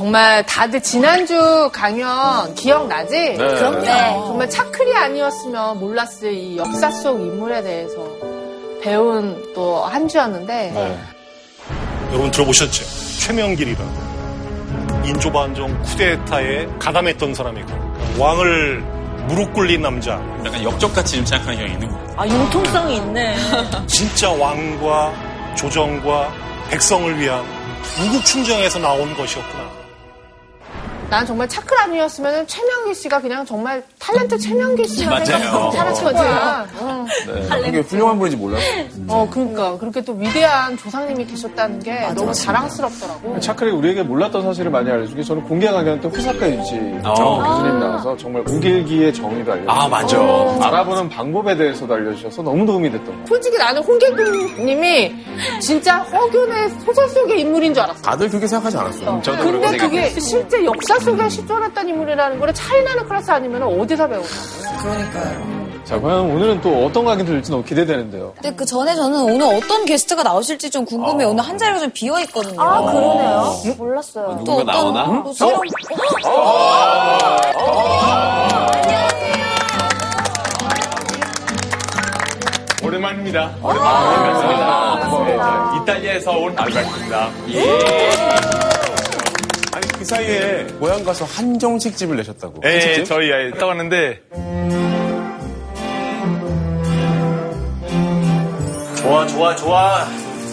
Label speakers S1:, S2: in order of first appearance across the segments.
S1: 정말 다들 지난주 강연 기억나지?
S2: 네.
S1: 그럼요.
S3: 네.
S1: 정말 차클이 아니었으면 몰랐을 이 역사 속 인물에 대해서 배운 또 한 주였는데
S2: 네.
S4: 여러분 들어보셨죠? 최명길이라고 인조반정 쿠데타에 가담했던 사람이고 왕을 무릎 꿇린 남자
S2: 약간 역적같이 좀 생각하는 경향이 있는 것 같아요.
S3: 아, 융통성이 있네.
S4: 진짜 왕과 조정과 백성을 위한 우국충정에서 나온 것이었구나.
S1: 난 정말 차클 아니었으면 최명기 씨가 그냥 정말 탤런트 최명기 씨만
S2: 맞아요.
S1: 생각하고 살았을 거야. 어.
S5: 되게 훌륭한 분인지 몰랐어요.
S1: 어, 그러니까 그렇게 또 위대한 조상님이 계셨다는 게 너무 자랑스럽더라고.
S5: 차클이 우리에게 몰랐던 사실을 많이 알려주기 저는 공개 강연 때 호사카 유지
S2: 어.
S5: 교수님 나와서 정말 우길기의 정의를 알려주고
S2: 아, 맞아.
S5: 알아보는 방법에 대해서도 알려주셔서 너무 도움이 됐던 것 같아요.
S1: 솔직히 나는 홍길동님이 진짜 허균의 소설 속의 인물인 줄 알았어.
S6: 다들 그렇게 생각하지 않았어요.
S2: 저도
S1: 근데
S2: 그게 생각해요.
S1: 실제 역사 속에 실존했던 인물이라는 거를 차이나는 클래스 아니면 어디서 배우나?
S5: 자, 과연 오늘은 또 어떤 강의 들을지 너무 기대되는데요.
S7: 근데 그 전에 저는 오늘 어떤 게스트가 나오실지 좀 궁금해요. 오늘 한 자리가 좀 비어 있거든요.
S3: 아, 그러네요. 몰랐어요.
S7: 또
S2: 누군가 나오나?
S7: 어떤 또 새로운
S8: 오랜만입니다. 오랜만입니다. 네, 저 이탈리아에서 온.
S6: 아니 그 사이에 모양 가서 한정식 집을 내셨다고.
S8: 네,
S6: 한식집?
S8: 저희 아이 갔다 왔는데
S2: 좋아, 좋아, 좋아.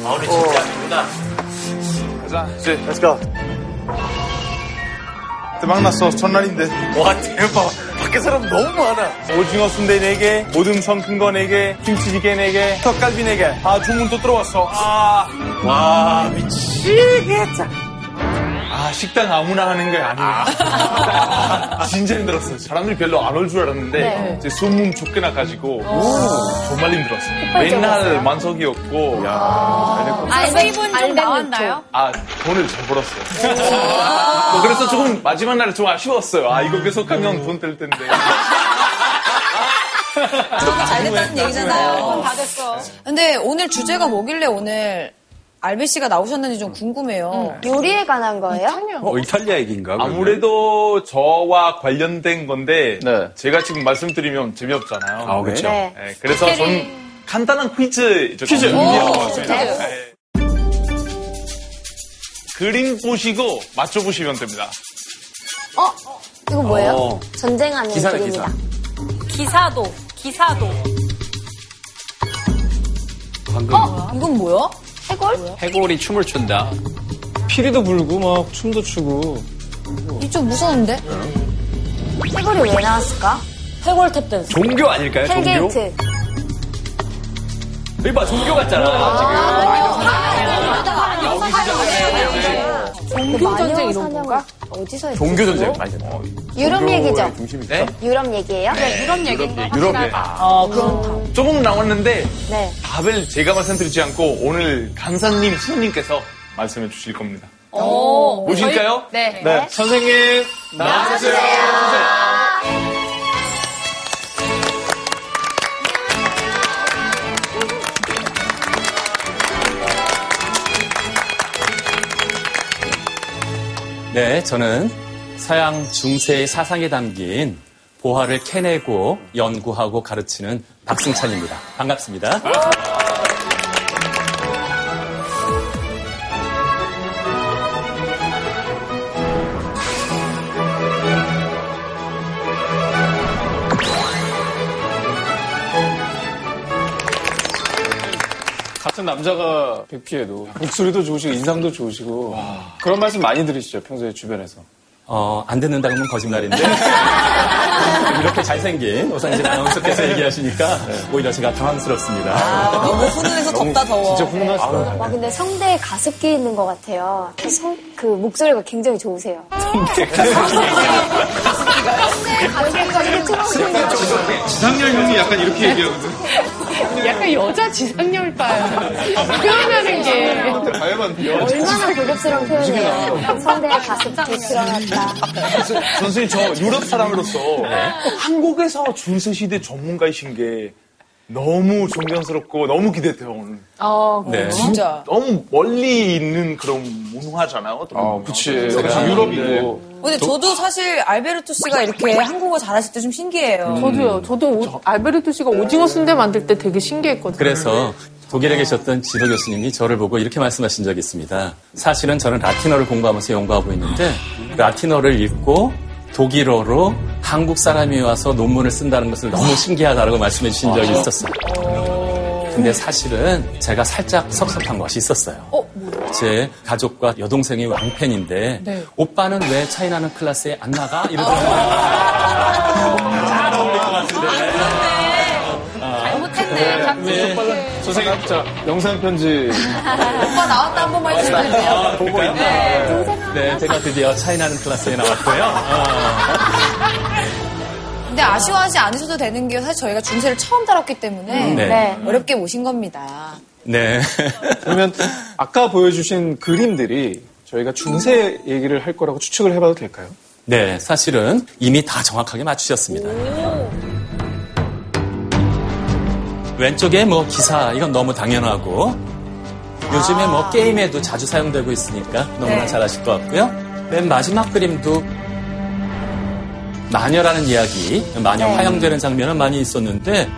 S2: 아, 우리 진짜 아닙니다.
S8: 자 이제 Let's go. 대박 났어 첫날인데
S2: 와, 대박. 밖에 사람 너무 많아.
S8: 오징어 순대 4개, 모듬성 큰 거 4개, 김치찌개 4개, 턱갈비 4개. 아 주문 또 들어왔어. 아,
S2: 와, 미치겠다.
S8: 아 식당 아무나 하는 게 아니에요. 진짜 힘들었어요. 사람들이 별로 안 올 줄 알았는데
S1: 네.
S8: 이제 소문 쫓겨나 가지고 정말 힘들었어요. 맨날 만석이었고
S3: 알베이본 좀 나왔나요?
S8: 아 돈을 잘 벌었어요. 뭐 그래서 조금 마지막 날에 좀 아쉬웠어요. 아 이거 계속하면 돈 될 텐데.
S7: 잘 됐다는 얘기잖아요.
S3: 다 됐어.
S7: 근데 오늘 주제가 뭐길래 오늘 알베 씨가 나오셨는지 좀 궁금해요.
S3: 요리에 관한 거예요?
S6: 어, 이탈리아 얘기인가? 그러면?
S8: 아무래도 저와 관련된 건데
S5: 네.
S8: 제가 지금 말씀드리면 재미없잖아요.
S6: 아, 그렇죠.
S3: 네.
S8: 네, 그래서 저는 간단한 퀴즈 퀴즈 준비해봤습니다. 네. 그림 보시고 맞춰보시면 됩니다.
S3: 어? 이거 뭐예요?
S6: 어.
S3: 전쟁하는
S6: 기사네,
S3: 그림이다.
S9: 기사 도, 기사도.
S6: 방금
S7: 이건 뭐야?
S3: 해골?
S2: 해골이 춤을 춘다.
S5: 피리도 불고 막 춤도 추고
S7: 이좀 무서운데?
S3: 해골이 왜 나왔을까?
S7: 해골 탭 댄스.
S2: 종교 아닐까요? 종교?
S3: hell gate.
S2: 여기 봐, 종교 같잖아.
S1: 종교 전쟁 이런 건가?
S3: 어디서 했지?
S6: 종교 전쟁 많이 됐다.
S3: 유럽 얘기죠?
S2: 네?
S3: 유럽 얘기예요?
S9: 네, 유럽 얘기인가?
S6: 유럽 얘기.
S7: 아, 그럼
S8: 조금 나왔는데
S3: 네.
S8: 답을 제가 말씀드리지 않고 오늘 간사님 신님께서 말씀해 주실 겁니다.
S9: 오.
S8: 보실까요?
S9: 네.
S8: 네. 선생님 나와주세요.
S10: 네, 저는 서양 중세의 사상에 담긴 보화를 캐내고 연구하고 가르치는 박승찬입니다. 반갑습니다.
S5: 남자가 뵙기에도 목소리도 좋으시고 인상도 좋으시고 그런 말씀 많이 들으시죠 평소에 주변에서
S10: 어, 안 듣는다 그러면 거짓말인데. 이렇게 잘생긴 오상진 아나운서께서 얘기하시니까 오히려 제가 당황스럽습니다.
S7: 너무 훈훈해서 덥다 더워.
S5: 진짜 훈훈하시다
S3: 와, 근데 성대에 가습기 있는 것 같아요. 성, 그 목소리가 굉장히 좋으세요. 성대 가습기가 이렇게 틀어오는
S8: 지상렬 형이 약간 이렇게 얘기하거든 요.
S1: 약간 여자 지상렬바야. 표현하는 게.
S3: 얼마나 고급스러운 표현이에요. 성대에 가습기 틀어놨다.
S8: 선생님 저 유럽 사람으로서 한국에서 중세 시대 전문가이신 게 너무 존경스럽고 너무 기대돼요 오늘.
S1: 어,
S10: 네.
S7: 진짜.
S8: 너무 멀리 있는 그런 문화잖아요. 어떻게
S5: 아,
S8: 보면.
S5: 그치.
S8: 그래서
S5: 유럽이고.
S7: 근데 저도 사실 알베르토 씨가 이렇게 한국어 잘하실 때 좀 신기해요.
S1: 저도요. 저도 오- 알베르토 씨가 오징어 순대 만들 때 되게 신기했거든요.
S10: 그래서 독일에 계셨던 지도 교수님이 저를 보고 이렇게 말씀하신 적이 있습니다. 사실은 저는 라틴어를 공부하면서 연구하고 있는데 라틴어를 읽고 독일어로 한국 사람이 와서 논문을 쓴다는 것을 너무 신기하다고 말씀해 주신 적이 있었어요. 근데 사실은 제가 살짝 섭섭한 것이 있었어요. 제 가족과 여동생이 왕팬인데
S1: 네.
S10: 오빠는 왜 차이나는 클래스에 안 나가? 이러더라고요. 잘 어울릴 것 같은데.
S9: 잘못했네. 갑자기.
S5: 선생님, 자, 영상 편지.
S7: 오빠 나왔다 한 번만 해주세요.
S10: 보고 있나? 네, 제가 드디어 차이나는 클래스에 나왔고요. 어.
S7: 근데 아쉬워하지 않으셔도 되는 게 사실 저희가 중세를 처음 다뤘기 때문에
S10: 네.
S3: 네.
S7: 어렵게 모신 겁니다.
S10: 네.
S5: 그러면 아까 보여주신 그림들이 저희가 중세 얘기를 할 거라고 추측을 해봐도 될까요?
S10: 네, 사실은 이미 다 정확하게 맞추셨습니다. 왼쪽에 뭐 기사, 이건 너무 당연하고, 요즘에 뭐 게임에도 자주 사용되고 있으니까 너무나
S7: 네.
S10: 잘 아실 것 같고요. 맨 마지막 그림도 마녀라는 이야기, 마녀
S3: 네.
S10: 화형되는 장면은 많이 있었는데,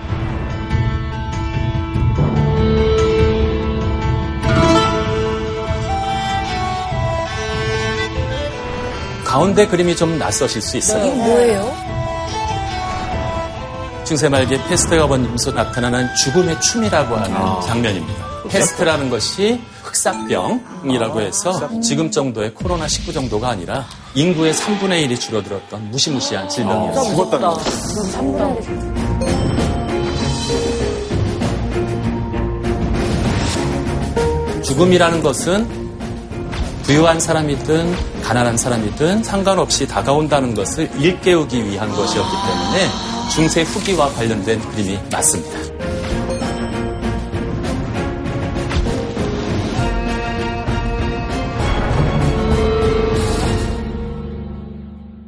S10: 가운데 그림이 좀 낯서실 수 있어요.
S7: 뭐예요?
S10: 중세 말기에 페스트가 번지면서 나타나는 죽음의 춤이라고 하는 장면입니다. 페스트라는 것이 흑사병이라고 해서 지금 정도의 코로나19 정도가 아니라 인구의 3분의 1이 줄어들었던 무시무시한 질병이었어요.
S5: 죽었다는 거.
S10: 죽음이라는 것은 부유한 사람이든 가난한 사람이든 상관없이 다가온다는 것을 일깨우기 위한 것이었기 때문에 중세 후기와 관련된 그림이 맞습니다.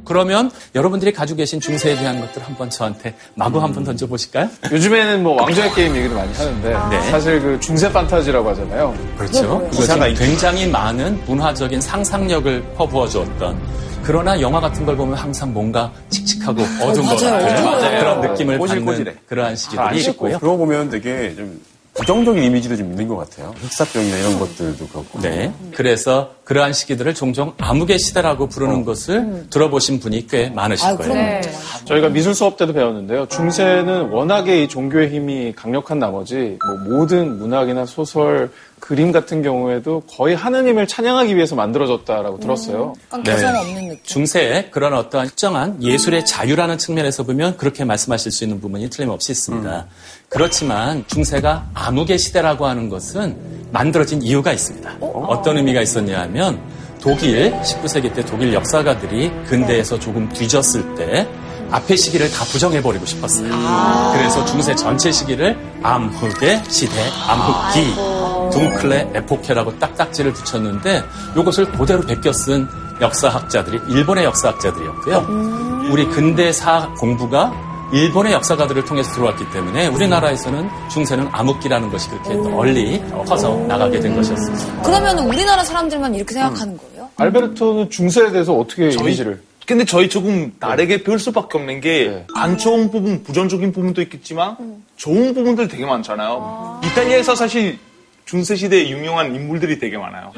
S10: 그러면 여러분들이 가지고 계신 중세에 대한 것들 한번 저한테 마구 한번 던져보실까요?
S5: 요즘에는 뭐 왕좌의 게임 얘기도 많이 하는데
S10: 네.
S5: 사실 그 중세 판타지라고 하잖아요.
S10: 그렇죠. 그것이 굉장히 많은 문화적인 상상력을 퍼부어 주었던 그러나 영화 같은 걸 보면 항상 뭔가 칙칙하고 어두운 것
S7: 맞아요.
S10: 같은
S7: 맞아요.
S10: 그런 느낌을
S6: 꼬질꼬질해.
S10: 받는 그러한 시기들이 있고요.
S6: 그러고 보면 되게 좀 부정적인 이미지도 좀 있는 것 같아요. 흑사병이나 이런 것들도 그렇고.
S10: 네. 그래서 그러한 시기들을 종종 암흑의 시대라고 부르는 것을 들어보신 분이 꽤 많으실
S7: 아,
S10: 거예요.
S7: 그럼
S5: 저희가 미술 수업 때도 배웠는데요. 중세는 워낙에 이 종교의 힘이 강력한 나머지 뭐 모든 문학이나 소설, 그림 같은 경우에도 거의 하느님을 찬양하기 위해서 만들어졌다라고 들었어요.
S7: 약간
S10: 네.
S7: 개성 없는 느낌.
S10: 중세에 그런 어떤 특정한 예술의 자유라는 측면에서 보면 그렇게 말씀하실 수 있는 부분이 틀림없이 있습니다. 그렇지만 중세가 암흑의 시대라고 하는 것은 만들어진 이유가 있습니다. 어 떤 의미가 있었냐 하면 독일 19세기 때 독일 역사가들이 근대에서 조금 뒤졌을 때 앞의 시기를 다 부정해버리고 싶었어요. 그래서 중세 전체 시기를 암흑의 시대, 암흑기, 둥클레 에포케라고 딱딱지를 붙였는데 이것을 그대로 베껴 쓴 역사학자들이 일본의 역사학자들이었고요. 우리 근대 사 공부가 일본의 역사가들을 통해서 들어왔기 때문에 우리나라에서는 중세는 암흑기라는 것이 그렇게 널리 퍼져 나가게 된 것이었습니다.
S7: 그러면 우리나라 사람들만 이렇게 생각하는 거예요?
S5: 알베르토는 중세에 대해서 어떻게 이미지를?
S8: 근데 저희 조금 다르게 배울 수밖에 없는 게 안 좋은 부분, 부정적인 부분도 있겠지만 좋은 부분들 되게 많잖아요. 이탈리아에서 사실 중세 시대에 유명한 인물들이 되게 많아요.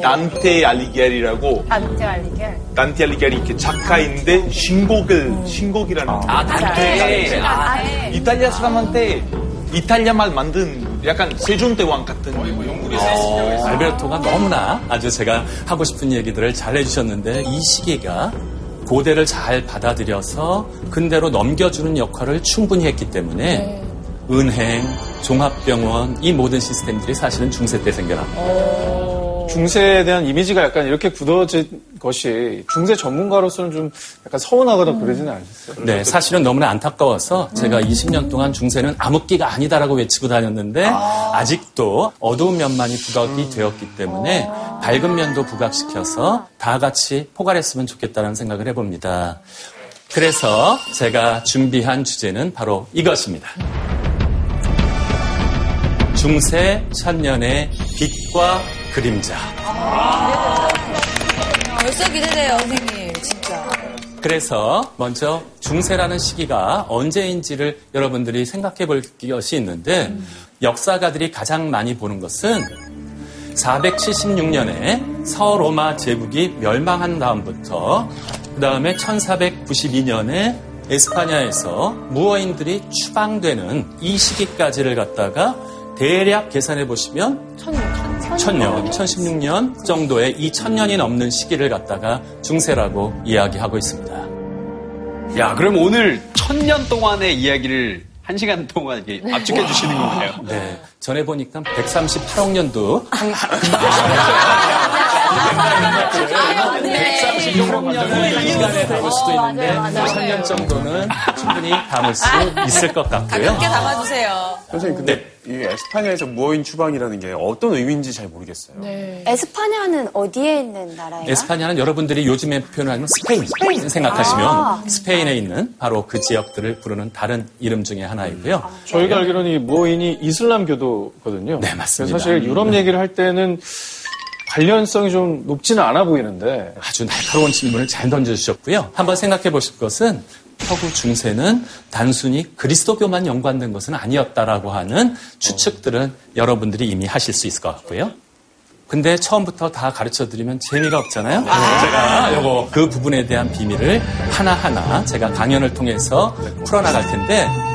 S8: 단테 알리게리라고.
S9: 단테 알리게.
S8: 단테 알리게리 이렇게 작가인데 신곡을 신곡이라는
S2: 아, 단테. 아,
S8: 이탈리아 사람한테 이탈리아 말 만든 약간 세종대왕 같은
S10: 어, 알베르토가 너무나 아주 제가 하고 싶은 얘기들을 잘 해주셨는데 이 시기가 고대를 잘 받아들여서 근대로 넘겨주는 역할을 충분히 했기 때문에 은행, 종합병원 이 모든 시스템들이 사실은 중세 때 생겨납니다.
S5: 중세에 대한 이미지가 약간 이렇게 굳어진 것이 중세 전문가로서는 좀 약간 서운하거나 그러지는 않으셨어요?
S10: 네, 사실은 너무나 안타까워서 제가 20년 동안 중세는 암흑기가 아니다라고 외치고 다녔는데 아. 직도 어두운 면만이 부각이 되었기 때문에 밝은 면도 부각시켜서 다 같이 포괄했으면 좋겠다는 생각을 해봅니다. 그래서 제가 준비한 주제는 바로 이것입니다. 중세 천년의 빛과 그림자.
S7: 벌써 기대돼요, 선생님. 진짜.
S10: 그래서 먼저 중세라는 시기가 언제인지를 여러분들이 생각해 볼 것이 있는데 역사가들이 가장 많이 보는 것은 476년에 서로마 제국이 멸망한 다음부터 그 다음에 1492년에 에스파냐에서 무어인들이 추방되는 이 시기까지를 갖다가 대략 계산해 보시면 천년, 1016년 정도의 이 천년이 넘는 시기를 갖다가 중세라고 이야기하고 있습니다.
S11: 야, 그럼 오늘 천년 동안의 이야기를 한 시간 동안 이렇게 압축해 주시는 건가요?
S10: 네. 전에 보니까 138억 년도 한,
S7: 네.
S10: 136년을 이 시간에 담을 수도 있는데 천년 정도는 충분히 담을 수 있을 것 같고요.
S7: 가볍게 담아주세요.
S6: 선생님, 근데 이 에스파냐에서 무어인 추방이라는 게 어떤 의미인지 잘 모르겠어요.
S3: 에스파냐는 어디에 있는 나라예요?
S10: 에스파냐는 여러분들이 요즘에 표현하는 스페인, 생각하시면
S3: 아.
S10: 스페인에 있는 바로 그 지역들을 부르는 다른 이름 중에 하나이고요.
S5: 저희가 알기로는 이 무어인이 이슬람교도거든요.
S10: 네, 맞습니다.
S5: 사실 유럽 얘기를 할 때는 관련성이 좀 높지는 않아 보이는데
S10: 아주 날카로운 질문을 잘 던져주셨고요. 한번 생각해 보실 것은 서구 중세는 단순히 그리스도교만 연관된 것은 아니었다라고 하는 추측들은 여러분들이 이미 하실 수 있을 것 같고요. 근데 처음부터 다 가르쳐 드리면 재미가 없잖아요. 제가 요거 그 부분에 대한 비밀을 하나하나 제가 강연을 통해서 풀어나갈 텐데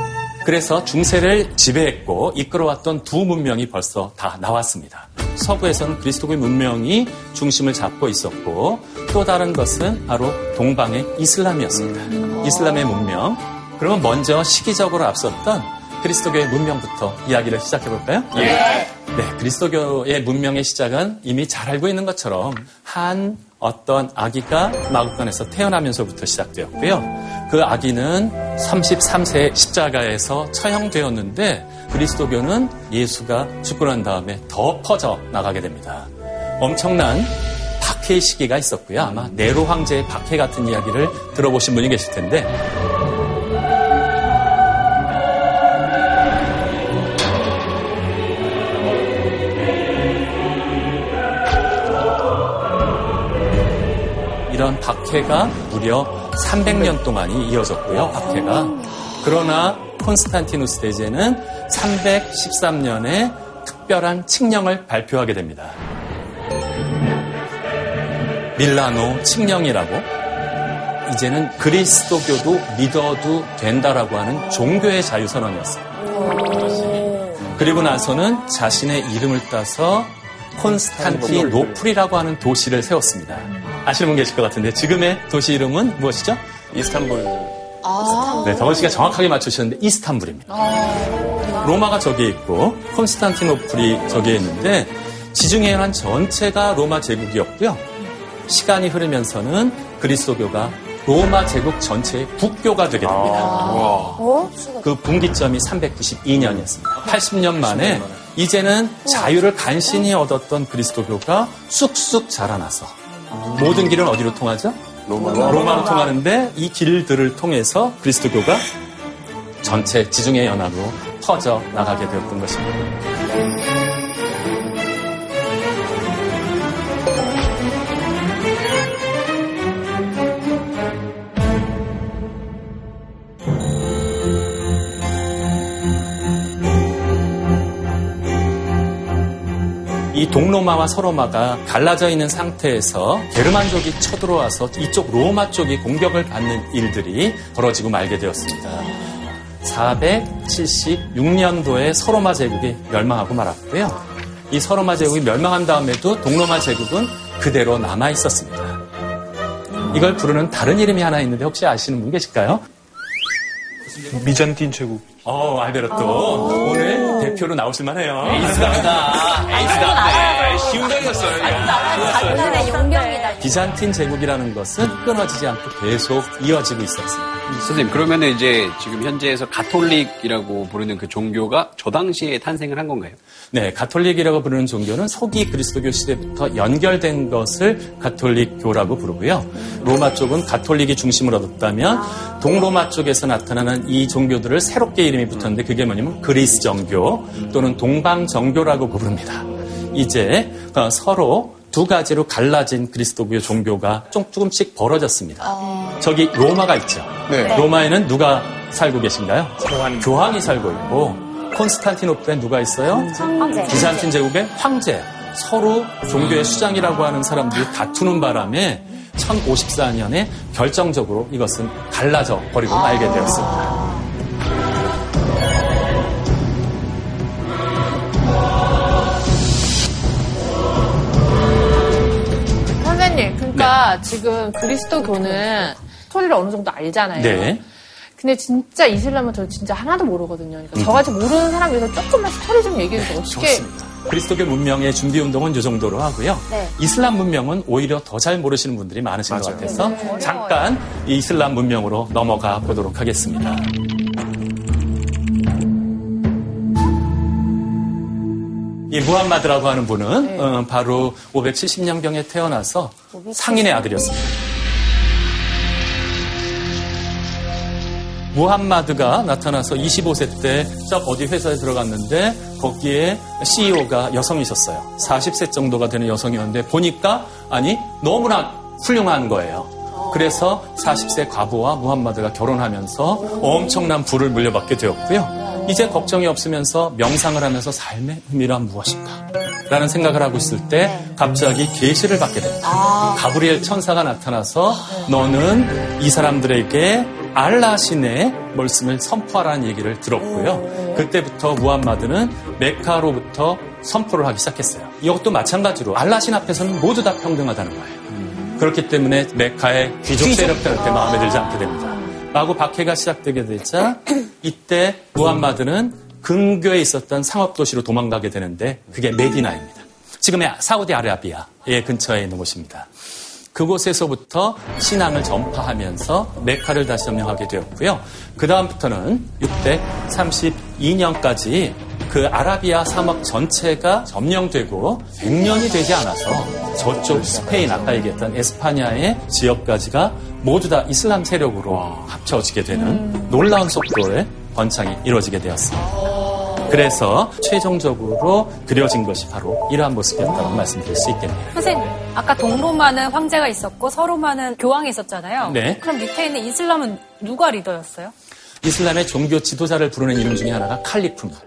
S10: 그래서 중세를 지배했고 이끌어왔던 두 문명이 벌써 다 나왔습니다. 서부에서는 그리스도교의 문명이 중심을 잡고 있었고 또 다른 것은 바로 동방의 이슬람이었습니다. 이슬람의 문명. 그러면 먼저 시기적으로 앞섰던 그리스도교의 문명부터 이야기를 시작해 볼까요? 네, 그리스도교의 문명의 시작은 이미 잘 알고 있는 것처럼 한 어떤 아기가 마구간에서 태어나면서부터 시작되었고요. 그 아기는 33세 십자가에서 처형되었는데 그리스도교는 예수가 죽고 난 다음에 더 퍼져 나가게 됩니다. 엄청난 박해의 시기가 있었고요. 아마 네로 황제의 박해 같은 이야기를 들어보신 분이 계실 텐데 이런 박해가 무려 300년 동안이 이어졌고요. 박해가. 그러나 콘스탄티누스 대제는 313년에 특별한 칙령을 발표하게 됩니다. 밀라노 칙령이라고 이제는 그리스도교도 믿어도 된다라고 하는 종교의 자유선언이었어요. 그리고 나서는 자신의 이름을 따서 콘스탄티노플이라고 하는 도시를 세웠습니다. 아시는 분 계실 것 같은데 지금의 도시 이름은 무엇이죠?
S6: 이스탄불.
S10: 네, 덕원 씨가 정확하게 맞추셨는데 이스탄불입니다. 로마가 저기에 있고 콘스탄티노플이 저기에 있는데 지중해 한 전체가 로마 제국이었고요. 시간이 흐르면서는 그리스도교가 로마 제국 전체의 국교가 되게 됩니다.
S3: 어?
S10: 그 분기점이 392년이었습니다. 80년 만에 이제는 자유를 간신히 얻었던 그리스도교가 쑥쑥 자라나서 모든 길은 어디로 통하죠?
S6: 로마로.
S10: 로마로 통하는데 이 길들을 통해서 그리스도교가 전체 지중해 연합으로 퍼져 나가게 되었던 것입니다. 이 동로마와 서로마가 갈라져 있는 상태에서 게르만족이 쳐들어와서 이쪽 로마 쪽이 공격을 받는 일들이 벌어지고 말게 되었습니다. 476년도에 서로마 제국이 멸망하고 말았고요. 이 서로마 제국이 멸망한 다음에도 동로마 제국은 그대로 남아 있었습니다. 이걸 부르는 다른 이름이 하나 있는데 혹시 아시는 분 계실까요?
S8: 미잔틴 제국.
S10: 어, 알베르토. 오늘 대표로 나오실 만해요.
S2: 에이스답다. 에이스답네. 쉬운 거였어요.
S3: 장난의 용병이다.
S10: 비잔틴 제국이라는 것은 끊어지지 않고 계속 이어지고 있었습니다.
S11: 선생님, 그러면은 이제 지금 현재에서 가톨릭이라고 부르는 그 종교가 저 당시에 탄생을 한 건가요?
S10: 네, 가톨릭이라고 부르는 종교는 초기 그리스도교 시대부터 연결된 것을 가톨릭교라고 부르고요. 로마 쪽은 가톨릭이 중심으로 뒀다면 동로마 쪽에서 나타나는 이 종교들을 새롭게 이름이 붙었는데 그게 뭐냐면 그리스 정교 또는 동방 정교라고 부릅니다. 이제 어, 서로 두 가지로 갈라진 그리스도교 종교가 조금씩 벌어졌습니다. 저기 로마가 있죠.
S6: 네.
S10: 로마에는 누가 살고 계신가요? 교황이 살고 있고 콘스탄티노플에 누가 있어요?
S3: 황제.
S10: 비산틴 제국의 황제. 서로 종교의 수장이라고 하는 사람들이 다투는 바람에 1054년에 결정적으로 이것은 갈라져 버리고 말게 되었습니다.
S1: 선생님, 그러니까 지금 그리스도교는 스토리를 어느 정도 알잖아요.
S10: 네.
S1: 근데 진짜 이슬람은 저 진짜 하나도 모르거든요. 그러니까 저같이 모르는 사람 위해서 조금만 스토리 좀 얘기해 주세요. 어떻게
S10: 좋습니다. 그리스도교 문명의 준비 운동은 이 정도로 하고요.
S3: 네.
S10: 이슬람 문명은 오히려 더 잘 모르시는 분들이 많으신 것 같아서 잠깐 이 이슬람 문명으로 넘어가 보도록 하겠습니다. 이 무함마드라고 하는 분은 어, 바로 570년경에 태어나서 상인의 아들이었습니다. 무함마드가 나타나서 25세 때 딱 어디 회사에 들어갔는데 거기에 CEO가 여성이셨어요. 40세 정도가 되는 여성이었는데 보니까 아니 너무나 훌륭한 거예요. 그래서 40세 과부와 무함마드가 결혼하면서 엄청난 부를 물려받게 되었고요. 이제 걱정이 없으면서 명상을 하면서 삶의 의미란 무엇인가? 라는 생각을 하고 있을 때 갑자기 계시를 받게 됩니다. 가브리엘 천사가 나타나서 너는 이 사람들에게 알라 신의 말씀을 선포하라는 얘기를 들었고요. 그때부터 무함마드는 메카로부터 선포를 하기 시작했어요. 이것도 마찬가지로 알라 신 앞에서는 모두 다 평등하다는 거예요. 그렇기 때문에 메카의 귀족 세력들한테 마음에 들지 않게 됩니다. 라고 박해가 시작되게 되자 이때 무함마드는 근교에 있었던 상업도시로 도망가게 되는데 그게 메디나입니다. 지금의 사우디아라비아의 근처에 있는 곳입니다. 그곳에서부터 신앙을 전파하면서 메카를 다시 점령하게 되었고요. 그 다음부터는 632년까지 그 아라비아 사막 전체가 점령되고 100년이 되지 않아서 저쪽 스페인 아까 얘기했던 에스파냐의 지역까지가 모두 다 이슬람 세력으로 합쳐지게 되는 놀라운 속도의 번창이 이루어지게 되었습니다. 그래서 최종적으로 그려진 것이 바로 이러한 모습이었다고 말씀드릴 수 있겠네요.
S12: 선생님, 아까 동로마는 황제가 있었고 서로마는 교황이 있었잖아요.
S10: 네.
S12: 그럼 밑에 있는 이슬람은 누가 리더였어요?
S10: 이슬람의 종교 지도자를 부르는 이름 중에 하나가 칼리프입니다.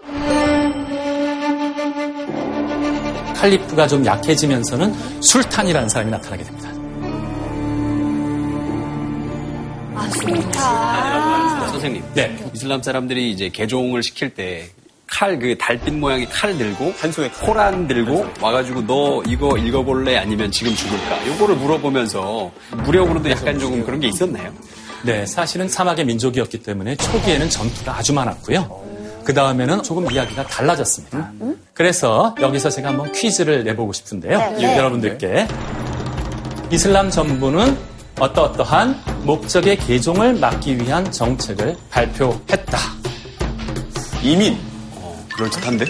S10: 칼리프가 좀 약해지면서는 술탄이라는 사람이 나타나게 됩니다.
S3: 아, 술탄.
S11: 선생님.
S10: 네.
S11: 이슬람 사람들이 이제 개종을 시킬 때 칼, 그 달빛 모양의 칼 들고,
S6: 한 손에
S11: 코란 들고, 와가지고 너 이거 읽어볼래? 아니면 지금 죽을까? 요거를 물어보면서 무력으로도 약간 조금 그런 게 있었나요?
S10: 네, 사실은 사막의 민족이었기 때문에 초기에는 전투가 아주 많았고요. 그 다음에는 조금 이야기가 달라졌습니다. 그래서 여기서 제가 한번 퀴즈를 내보고 싶은데요.
S3: 네.
S10: 여러분들께 이슬람 정부는 어떠어떠한 목적의 개종을 막기 위한 정책을 발표했다.
S6: 이민.
S11: 그럴듯한데?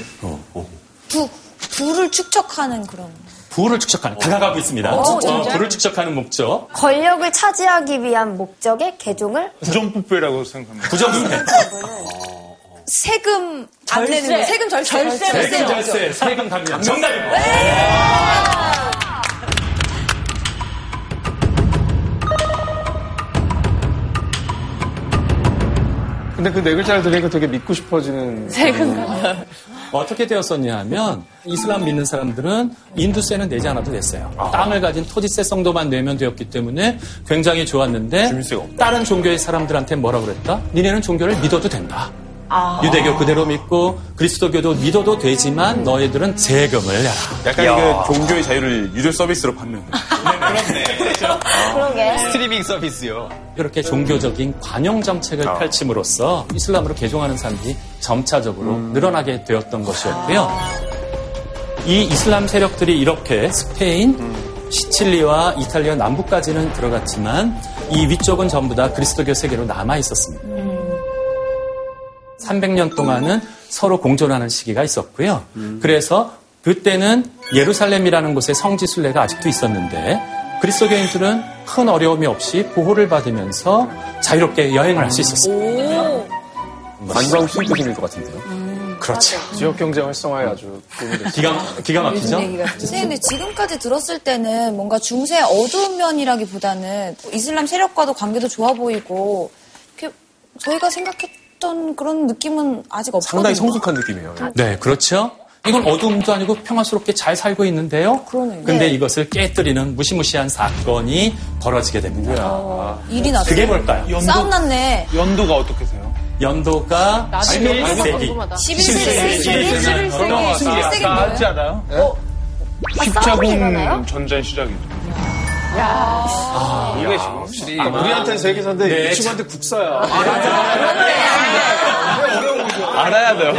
S7: 부, 부를 축적하는 그런.
S10: 부를 축적하는 다가가고 있습니다.
S7: 어,
S10: 어? 부를 축적하는 목적.
S3: 권력을 차지하기 위한 목적의 개종을
S8: 부정부패라고 생각합니다.
S10: 부정부패.
S7: 세금 안 내는 거. 세금 절세. 절세.
S10: 세금 절세, 세금 감면 정답입니다.
S5: 근데 그 네 글자를 들으니까 되게 믿고 싶어지는.
S1: 세금
S10: 어떻게 되었었냐 하면 이슬람 믿는 사람들은 인두세는 내지 않아도 됐어요. 땅을 가진 토지세 정도만 내면 되었기 때문에 굉장히 좋았는데. 다른 종교의 사람들한테 뭐라 그랬다? 니네는 종교를 믿어도 된다. 유대교 그대로 믿고 그리스도교도 믿어도 되지만 너희들은 세금을 내라.
S6: 약간 그 종교의 자유를 유저 서비스로 받는.
S3: 그 러게.
S11: 스트리밍 서비스요.
S10: 이렇게 종교적인 관용 정책을
S6: 아.
S10: 펼침으로써 이슬람으로 개종하는 사람들이 점차적으로 늘어나게 되었던 것이었고요. 이 이슬람 세력들이 이렇게 스페인, 시칠리와 이탈리아 남부까지는 들어갔지만 이 위쪽은 전부 다 그리스도교 세계로 남아 있었습니다. 300년 동안은 서로 공존하는 시기가 있었고요. 그래서 그때는 예루살렘이라는 곳에 성지 순례가 아직도 있었는데 그리스도교인들은 큰 어려움이 없이 보호를 받으면서 자유롭게 여행을 할 수 있었습니다.
S6: 관광 생길 것 같은데요.
S10: 그렇죠.
S5: 지역 경제 활성화에 아주 도움이 됐죠.
S10: 기가, 기가 막히죠?
S7: 선생님, 근데 지금까지 들었을 때는 뭔가 중세의 어두운 면이라기보다는 이슬람 세력과도 관계도 좋아 보이고, 이렇게 저희가 생각했던 그런 느낌은 아직 없거든요.
S6: 상당히 성숙한 느낌이에요.
S10: 네, 그렇죠. 이건 어두움도 아니고 평화스럽게 잘 살고 있는데요.
S7: 그러네요.
S10: 근데
S7: 네.
S10: 이것을 깨뜨리는 무시무시한 사건이 벌어지게 됩니다.
S7: 일이 났어요.
S10: 그게 뭘까요?
S7: 싸움 났네.
S8: 연도가 어떻게 세요?
S10: 연도가
S1: 나중에
S10: 11세기.
S1: 궁금하다.
S7: 11세기.
S10: 11세기.
S7: 11세기
S8: 나지? 않아요? 십자군
S3: 일어나요?
S8: 전쟁 시작이죠.
S4: 이게 지금 확실히 우리한테는 세계사인데
S10: 네,
S4: 이 친구한테 국사야.
S8: 알아야 돼요.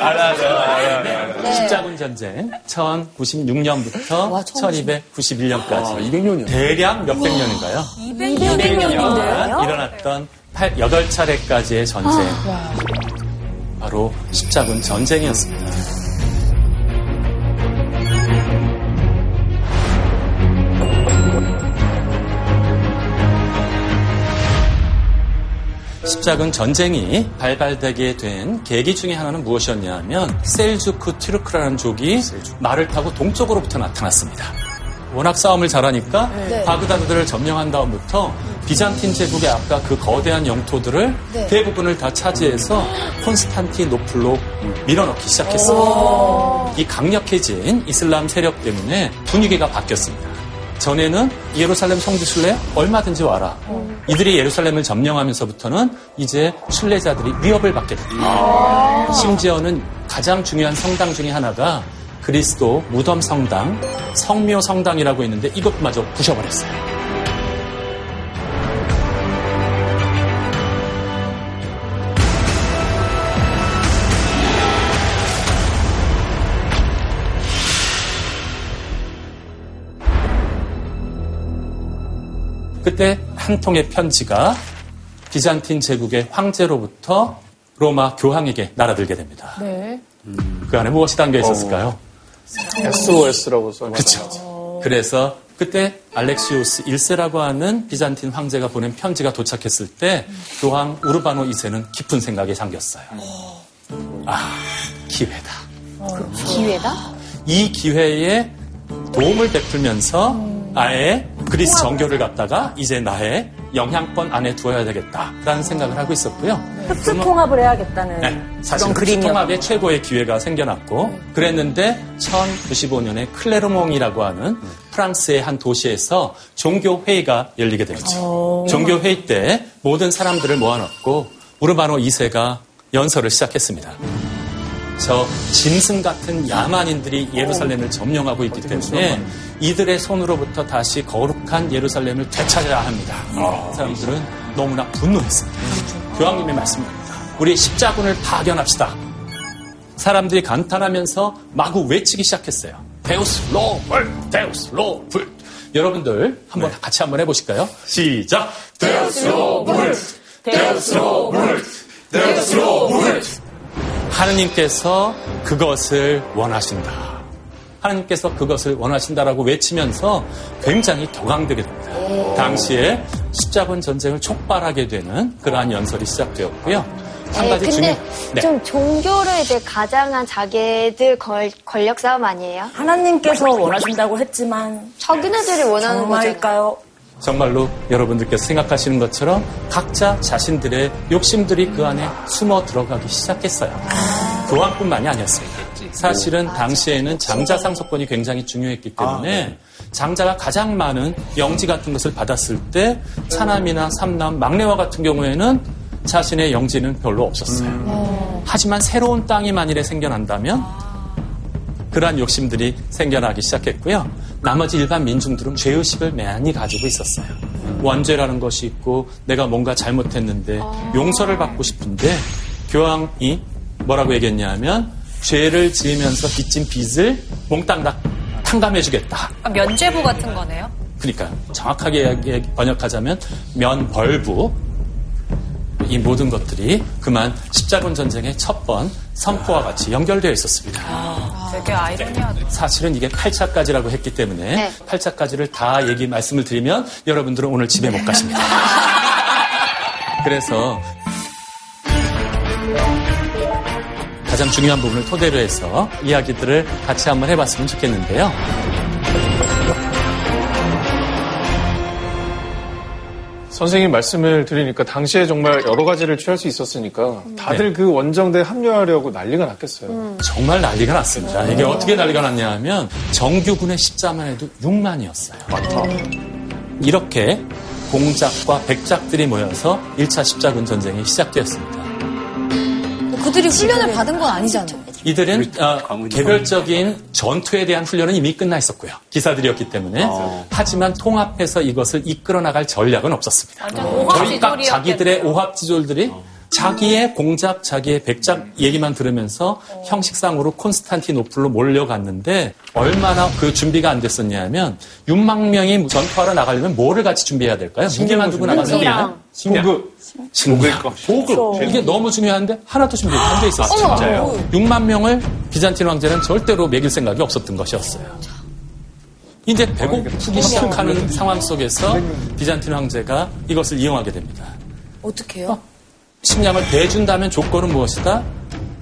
S8: 알아야 돼요. 알아야 돼요.
S10: 십자군 전쟁 1096년부터
S7: 와, 처음
S10: 1291년까지
S6: 200년이요.
S10: 대략 몇백 년인가요?
S3: 200년인데요?
S10: 일어났던 8, 8차례까지의 전쟁. 바로 십자군 전쟁이었습니다. 십자군 전쟁이 발발되게 된 계기 중에 하나는 무엇이었냐면 셀주크 튀르크라는 족이 말을 타고 동쪽으로부터 나타났습니다. 워낙 싸움을 잘하니까
S7: 네.
S10: 바그다드를 점령한 다음부터 비잔틴 제국의 아까 그 거대한 영토들을
S7: 네.
S10: 대부분을 다 차지해서 콘스탄티노플로 밀어넣기 시작했습니다. 이 강력해진 이슬람 세력 때문에 분위기가 바뀌었습니다. 전에는 예루살렘 성지 순례 얼마든지 와라. 이들이 예루살렘을 점령하면서부터는 이제 순례자들이 위협을 받게 됩니다. 심지어는 가장 중요한 성당 중에 하나가 그리스도 무덤 성당, 성묘 성당이라고 있는데 이것마저 부셔버렸어요. 그때 한 통의 편지가 비잔틴 제국의 황제로부터 로마 교황에게 날아들게 됩니다.
S1: 네.
S10: 그 안에 무엇이 담겨 있었을까요?
S5: SOS라고 써있죠.
S10: 그렇죠. 그래서 그때 알렉시우스 1세라고 하는 비잔틴 황제가 보낸 편지가 도착했을 때 교황 우르바노 2세는 깊은 생각에 잠겼어요. 아, 기회다.
S3: 기회다?
S10: 이 기회에 도움을 베풀면서 아예 그리스 정교를 갖다가 이제 나의 영향권 안에 두어야 되겠다라는 생각을 하고 있었고요.
S9: 흡수 통합을 해야겠다는
S10: 네, 사실 흡수. 통합의 최고의 기회가 생겨났고 그랬는데 1095년에 클레르몽이라고 하는 프랑스의 한 도시에서 종교 회의가 열리게 되죠. 종교 회의 때 모든 사람들을 모아놓고 우르바노 2세가 연설을 시작했습니다. 저 짐승 같은 야만인들이 예루살렘을 점령하고 있기 때문에 이들의 손으로부터 다시 거룩한 예루살렘을 되찾아야 합니다. 사람들은 너무나 분노했습니다. 교황님의 말씀입니다. 우리 십자군을 파견합시다. 사람들이 감탄하면서 마구 외치기 시작했어요. Deus lo vult, Deus lo vult. 여러분들 한번 같이 한번 해보실까요? 시작. Deus lo vult, 데우스 로불, 데우스 로불. 하느님께서 그것을 원하신다. 하느님께서 그것을 원하신다라고 외치면서 굉장히 격앙되게 됩니다. 당시에 십자군 전쟁을 촉발하게 되는 그러한 연설이 시작되었고요. 한
S3: 네,
S10: 가지
S3: 근데
S10: 중요, 네.
S3: 좀 종교를 이제 가장한 자기들 걸, 권력 싸움 아니에요?
S9: 하나님께서 원하신다고 했지만
S3: 자기네들이 원하는 거잖아요.
S9: 정말일까요?
S10: 정말로 여러분들께서 생각하시는 것처럼 각자 자신들의 욕심들이 그 안에 숨어 들어가기 시작했어요. 교황뿐만이 아니었습니다. 사실은 당시에는 장자 상속권이 굉장히 중요했기 때문에 장자가 가장 많은 영지 같은 것을 받았을 때 차남이나 삼남, 막내와 같은 경우에는 자신의 영지는 별로 없었어요. 하지만 새로운 땅이 만일에 생겨난다면 그러한 욕심들이 생겨나기 시작했고요. 나머지 일반 민중들은 죄의식을 많이 가지고 있었어요. 원죄라는 것이 있고 내가 뭔가 잘못했는데 용서를 받고 싶은데 교황이 뭐라고 얘기했냐면 죄를 지으면서 빚진 빚을 몽땅 다 탕감해주겠다.
S12: 아, 면죄부 같은 거네요.
S10: 그러니까 정확하게 번역하자면 면벌부 이 모든 것들이 그만 십자군 전쟁의 첫 번 선포와 같이 연결되어 있었습니다.
S12: 되게 아이러니하다.
S10: 사실은 이게 8차까지라고 했기 때문에
S3: 네.
S10: 8차까지를 다 얘기 말씀을 드리면 여러분들은 오늘 집에 못 가십니다. 그래서 가장 중요한 부분을 토대로 해서 이야기들을 같이 한번 해봤으면 좋겠는데요.
S5: 선생님 말씀을 들으니까 당시에 정말 여러 가지를 취할 수 있었으니까 다들 그 원정대에 합류하려고 난리가 났겠어요.
S10: 정말 난리가 났습니다. 이게 어떻게 난리가 났냐 하면 정규군의 십자만 해도 6만이었어요. 이렇게 공작과 백작들이 모여서 1차 십자군 전쟁이 시작되었습니다.
S7: 그들이 훈련을 받은 건 아니잖아요.
S10: 이들은 어, 개별적인 전투에 대한 훈련은 이미 끝나 있었고요. 기사들이었기 때문에. 하지만 통합해서 이것을 이끌어 나갈 전략은 없었습니다. 딱
S12: 오합지졸이었겠네요.
S10: 자기들의 오합지졸들이 자기의 공작, 자기의 백작 얘기만 들으면서 형식상으로 콘스탄티노플로 몰려갔는데 얼마나 그 준비가 안 됐었냐면 6만 명이 전투하러 나가려면 뭐를 같이 준비해야 될까요? 무게만 두고 나가서
S5: 보급.
S10: 식량, 보급. 이게 너무 중요한데 하나도 준비가 안돼 있었어요.
S5: 진짜요?
S10: 6만 명을 비잔틴 황제는 절대로 먹일 생각이 없었던 것이었어요. 이제 배고프기 시작하는 상황 속에서 비잔틴 황제가 이것을 이용하게 됩니다.
S7: 어떻게요?
S10: 식량을 대준다면 조건은 무엇이다?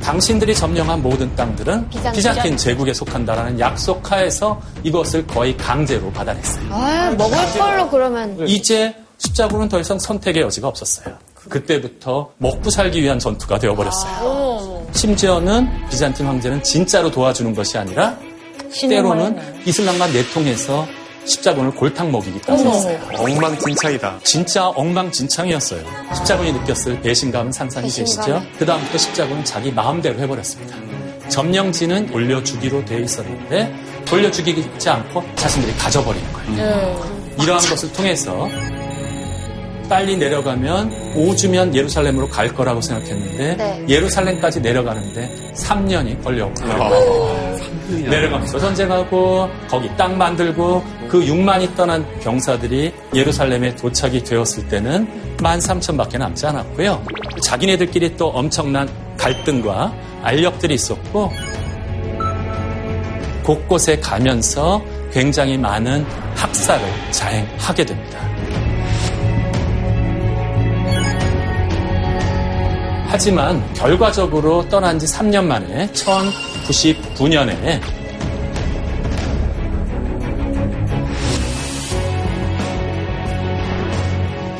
S10: 당신들이 점령한 모든 땅들은
S3: 비잔-
S10: 비잔틴 제국에 속한다라는 약속하에서 이것을 거의 강제로 받아냈어요.
S3: 아, 먹을 걸로 그러면
S10: 이제 십자군은 더 이상 선택의 여지가 없었어요. 그때부터 먹고 살기 위한 전투가 되어버렸어요. 심지어는 비잔틴 황제는 진짜로 도와주는 것이 아니라 때로는 이슬람과 내통해서 십자군을 골탕 먹이기까지 했어요.
S4: 엉망진창이다.
S10: 진짜 엉망진창이었어요. 십자군이 느꼈을 배신감은 상상이 되시죠? 그 다음부터 십자군은 자기 마음대로 해버렸습니다. 점령지는 올려주기로 돼 있었는데 돌려주기지 않고 자신들이 가져버리는 거예요. 이러한 것을 통해서 빨리 내려가면 5주면 예루살렘으로 갈 거라고 생각했는데
S3: 네.
S10: 예루살렘까지 내려가는데 3년이 걸려요. 내려가면서 전쟁하고 거기 땅 만들고 그 6만이 떠난 병사들이 예루살렘에 도착이 되었을 때는 13,000밖에 남지 않았고요. 자기네들끼리 또 엄청난 갈등과 알력들이 있었고 곳곳에 가면서 굉장히 많은 학살을 자행하게 됩니다. 하지만 결과적으로 떠난 지 3년 만에 1099년에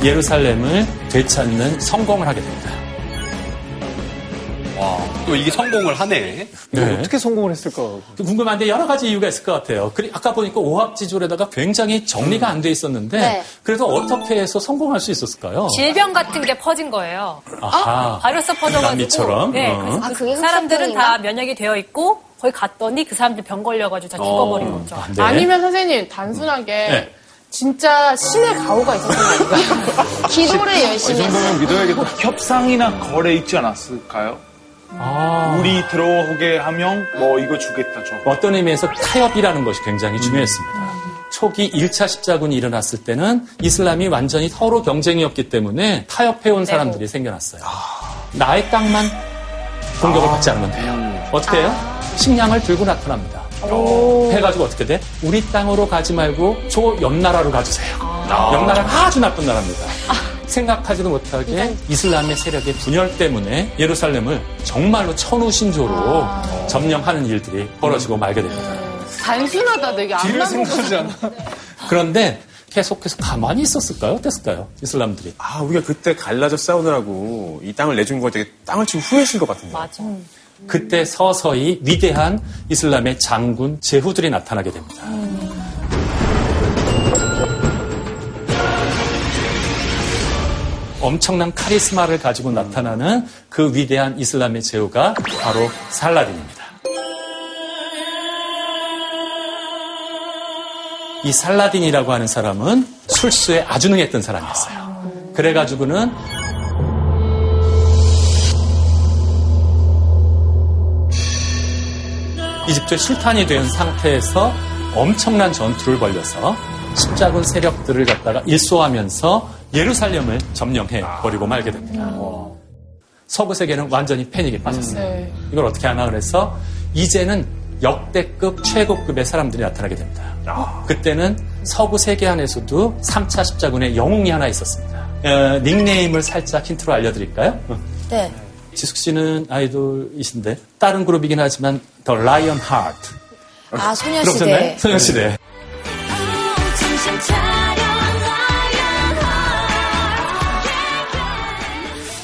S10: 예루살렘을 되찾는 성공을 하게 됩니다.
S11: 와, 또 이게 성공을 하네.
S10: 네.
S5: 어떻게 성공을 했을까?
S10: 궁금한데 여러 가지 이유가 있을 것 같아요. 그리- 아까 보니까 오합지졸에다가 굉장히 정리가 안 돼 있었는데
S3: 네.
S10: 그래서 어떻게 해서 성공할 수 있었을까요?
S12: 질병 같은 게 퍼진 거예요.
S10: 아하.
S12: 바이러스 퍼져가지고.
S10: 남미처럼?
S12: 네,
S10: 어.
S12: 그래서
S3: 아,
S12: 그 사람들은? 다 면역이 되어 있고 거기 갔더니 그 사람들 병 걸려가지고 다 죽어버린 거죠.
S10: 아, 네.
S1: 아니면 선생님 단순하게
S10: 네.
S1: 진짜 신의 가호가 있었던 거예요.
S3: 기도를
S5: 이
S3: 열심히 했어요.
S5: 정도면 믿어야겠다.
S8: 협상이나 거래 있지 않았을까요?
S10: 아.
S8: 우리 들어오게 하면 뭐 이거 주겠다 저.
S10: 어떤 의미에서 타협이라는 것이 굉장히 중요했습니다. 초기 1차 십자군이 일어났을 때는 이슬람이 완전히 서로 경쟁이었기 때문에 타협해온 사람들이 생겨났어요. 나의 땅만 공격을 받지 않으면 돼요. 어떻게 해요? 식량을 들고 나타납니다. 해가지고 어떻게 돼? 우리 땅으로 가지 말고 저 옆 나라로 가주세요. 옆 나라가 아주 나쁜 나라입니다. 생각하지도 못하게 이슬람의 세력의 분열 때문에 예루살렘을 정말로 천우신조로 점령하는 일들이 벌어지고 말게 됩니다.
S1: 단순하다 되게 안
S5: 뒤를 생각하지 않아.
S10: 그런데 계속해서 가만히 있었을까요? 어땠을까요? 이슬람들이.
S4: 아, 우리가 그때 갈라져 싸우느라고 이 땅을 내준 거 되게 땅을 치고 후회하신 것 같은데.
S12: 맞아.
S10: 그때 서서히 위대한 이슬람의 장군 제후들이 나타나게 됩니다. 엄청난 카리스마를 가지고 나타나는 그 위대한 이슬람의 제후가 바로 살라딘입니다. 이 살라딘이라고 하는 사람은 술수에 아주 능했던 사람이었어요. 그래가지고는 이집트의 술탄이 된 상태에서 엄청난 전투를 벌여서 십자군 세력들을 갖다가 일소하면서 예루살렘을 점령해 버리고 말게 됩니다. 서구 세계는 완전히 패닉에 빠졌어요.
S1: 네.
S10: 이걸 어떻게 하나 그래서 이제는 역대급 최고급의 사람들이 나타나게 됩니다. 그때는 서구 세계 안에서도 3차 십자군의 영웅이 하나 있었습니다. 어, 닉네임을 살짝 힌트로 알려드릴까요?
S7: 네.
S10: 지숙 씨는 아이돌이신데 다른 그룹이긴 하지만 더 라이언 하트.
S7: 아,
S10: 들어보셨나요?
S7: 소녀시대.
S10: 소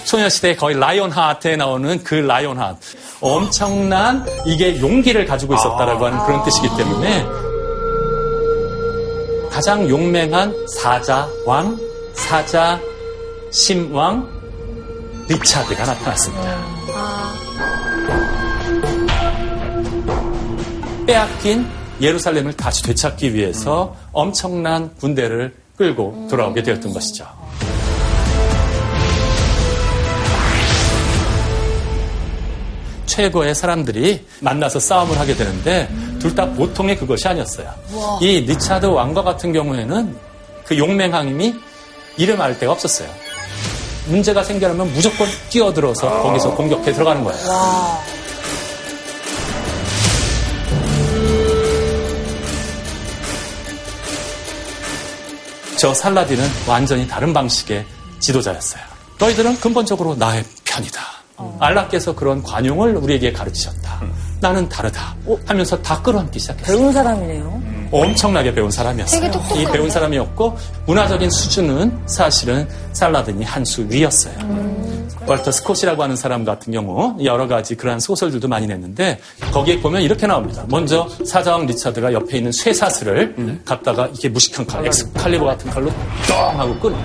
S10: 소녀시대 거의 라이언 하트에 나오는 그 라이언 하트. 엄청난 이게 용기를 가지고 있었다라고 하는 그런 뜻이기 때문에 가장 용맹한 사자 왕, 사자 심왕 리차드가 나타났습니다. 빼앗긴 예루살렘을 다시 되찾기 위해서 엄청난 군대를 끌고 돌아오게 되었던 것이죠. 최고의 사람들이 만나서 싸움을 하게 되는데 둘 다 보통의 그것이 아니었어요.
S13: 우와.
S10: 이 리차드 왕과 같은 경우에는 그 용맹함이 이름 알 데가 없었어요. 문제가 생겨나면 무조건 뛰어들어서 거기서 공격해 들어가는 거예요.
S7: 와.
S10: 저 살라딘은 완전히 다른 방식의 지도자였어요. 너희들은 근본적으로 나의 편이다. 알라께서 그런 관용을 우리에게 가르치셨다. 나는 다르다. 하면서 다 끌어안기 시작했어요.
S9: 배운 사람이네요.
S10: 엄청나게 배운 사람이었어요. 이 배운 사람이었고 문화적인 수준은 사실은 살라딘이 한 수 위였어요. 월터 스콧이라고 하는 사람 같은 경우 여러 가지 그러한 소설들도 많이 냈는데 거기에 보면 이렇게 나옵니다. 먼저 사자왕 리차드가 옆에 있는 쇠사슬을 갖다가 이렇게 무식한 칼, 엑스칼리버 같은 칼로 똥 하고 끊어.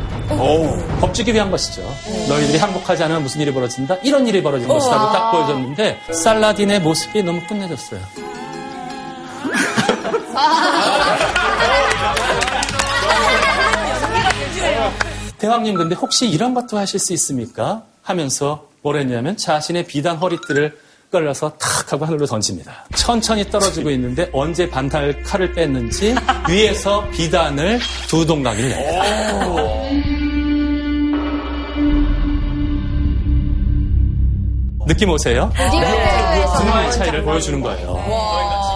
S10: 겁주기 위한 것이죠. 너희들이 항복하지 않으면 무슨 일이 벌어진다? 이런 일이 벌어진 것이라고 딱 보여줬는데 살라딘의 모습이 너무 끝내줬어요. 대왕님 근데 혹시 이런 것도 하실 수 있습니까? 하면서 뭘 했냐면 자신의 비단 허리띠를 끌어서 탁 하고 하늘로 던집니다. 천천히 떨어지고 있는데 언제 반달 칼을 뺐는지 위에서 비단을 두 동강이를 냅니다. 느낌 오세요? 분화의 차이를 보여주는 거예요.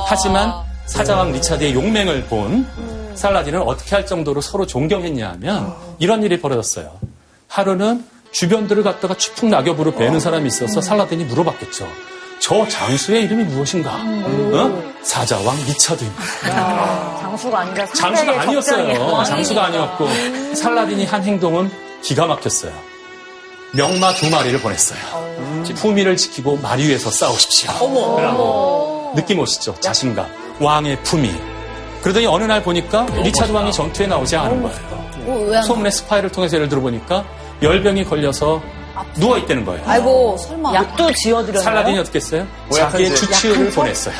S10: 하지만 사자왕 리차드의 용맹을 본 살라딘은 어떻게 할 정도로 서로 존경했냐 하면 이런 일이 벌어졌어요. 하루는 주변들을 갖다가 추풍 낙엽으로 베는 사람이 있어서 살라딘이 물어봤겠죠. 저 장수의 이름이 무엇인가? 어? 사자왕 리차드입니다.
S9: 장수가 아니라
S10: 장수가 아니었어요.
S9: 적장이에요.
S10: 장수가 아니었고 살라딘이 한 행동은 기가 막혔어요. 명마 두 마리를 보냈어요. 품위를 지키고 마리 위에서 싸우십시오. 라고 느낌 오시죠? 자신감. 왕의 품위. 그러더니 어느 날 보니까 리차드 왕이 전투에 나오지 않은 거예요.
S7: 어, 왜안
S10: 소문의 스파이를 통해서 예를 들어보니까 열병이 걸려서 누워 있다는 거예요.
S7: 아이고, 설마.
S9: 약도 지어드렸나요?
S10: 살라딘이 어떻게 했어요? 자기의 주치의를 보냈어요.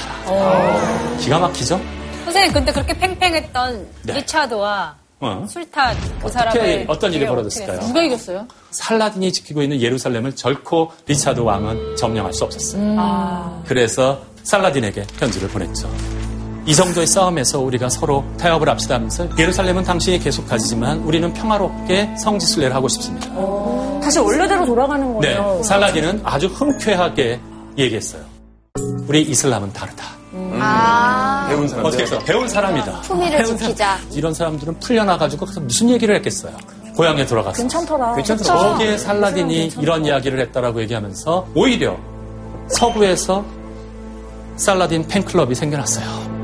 S10: 기가 막히죠?
S12: 선생님, 근데 그렇게 팽팽했던
S10: 네.
S12: 리차드와
S10: 어.
S12: 술탄 그 사람의
S10: 어떤 일이 벌어졌을까요?
S1: 누가 이겼어요?
S10: 살라딘이 지키고 있는 예루살렘을 결코 리차드 왕은 점령할 수 없었어요.
S12: 아.
S10: 그래서 살라딘에게 편지를 보냈죠. 이 정도의 싸움에서 우리가 서로 타협을 합시다 하면서 예루살렘은 당신이 계속 가지지만 우리는 평화롭게 성지순례를 하고 싶습니다.
S9: 다시 원래대로 돌아가는
S10: 네,
S9: 거예요.
S10: 살라딘은 아주 흔쾌하게 얘기했어요. 우리 이슬람은 다르다.
S3: 아.
S10: 배운 사람. 어떻게 해서 배운 사람이다.
S3: 품위를 지키자.
S10: 이런 사람들은 풀려나가지고 가서 무슨 얘기를 했겠어요. 고향에 돌아가서.
S9: 괜찮더라.
S10: 거기에 살라딘이 이런 이야기를 했다라고 얘기하면서 오히려 서구에서 살라딘 팬클럽이 생겨났어요.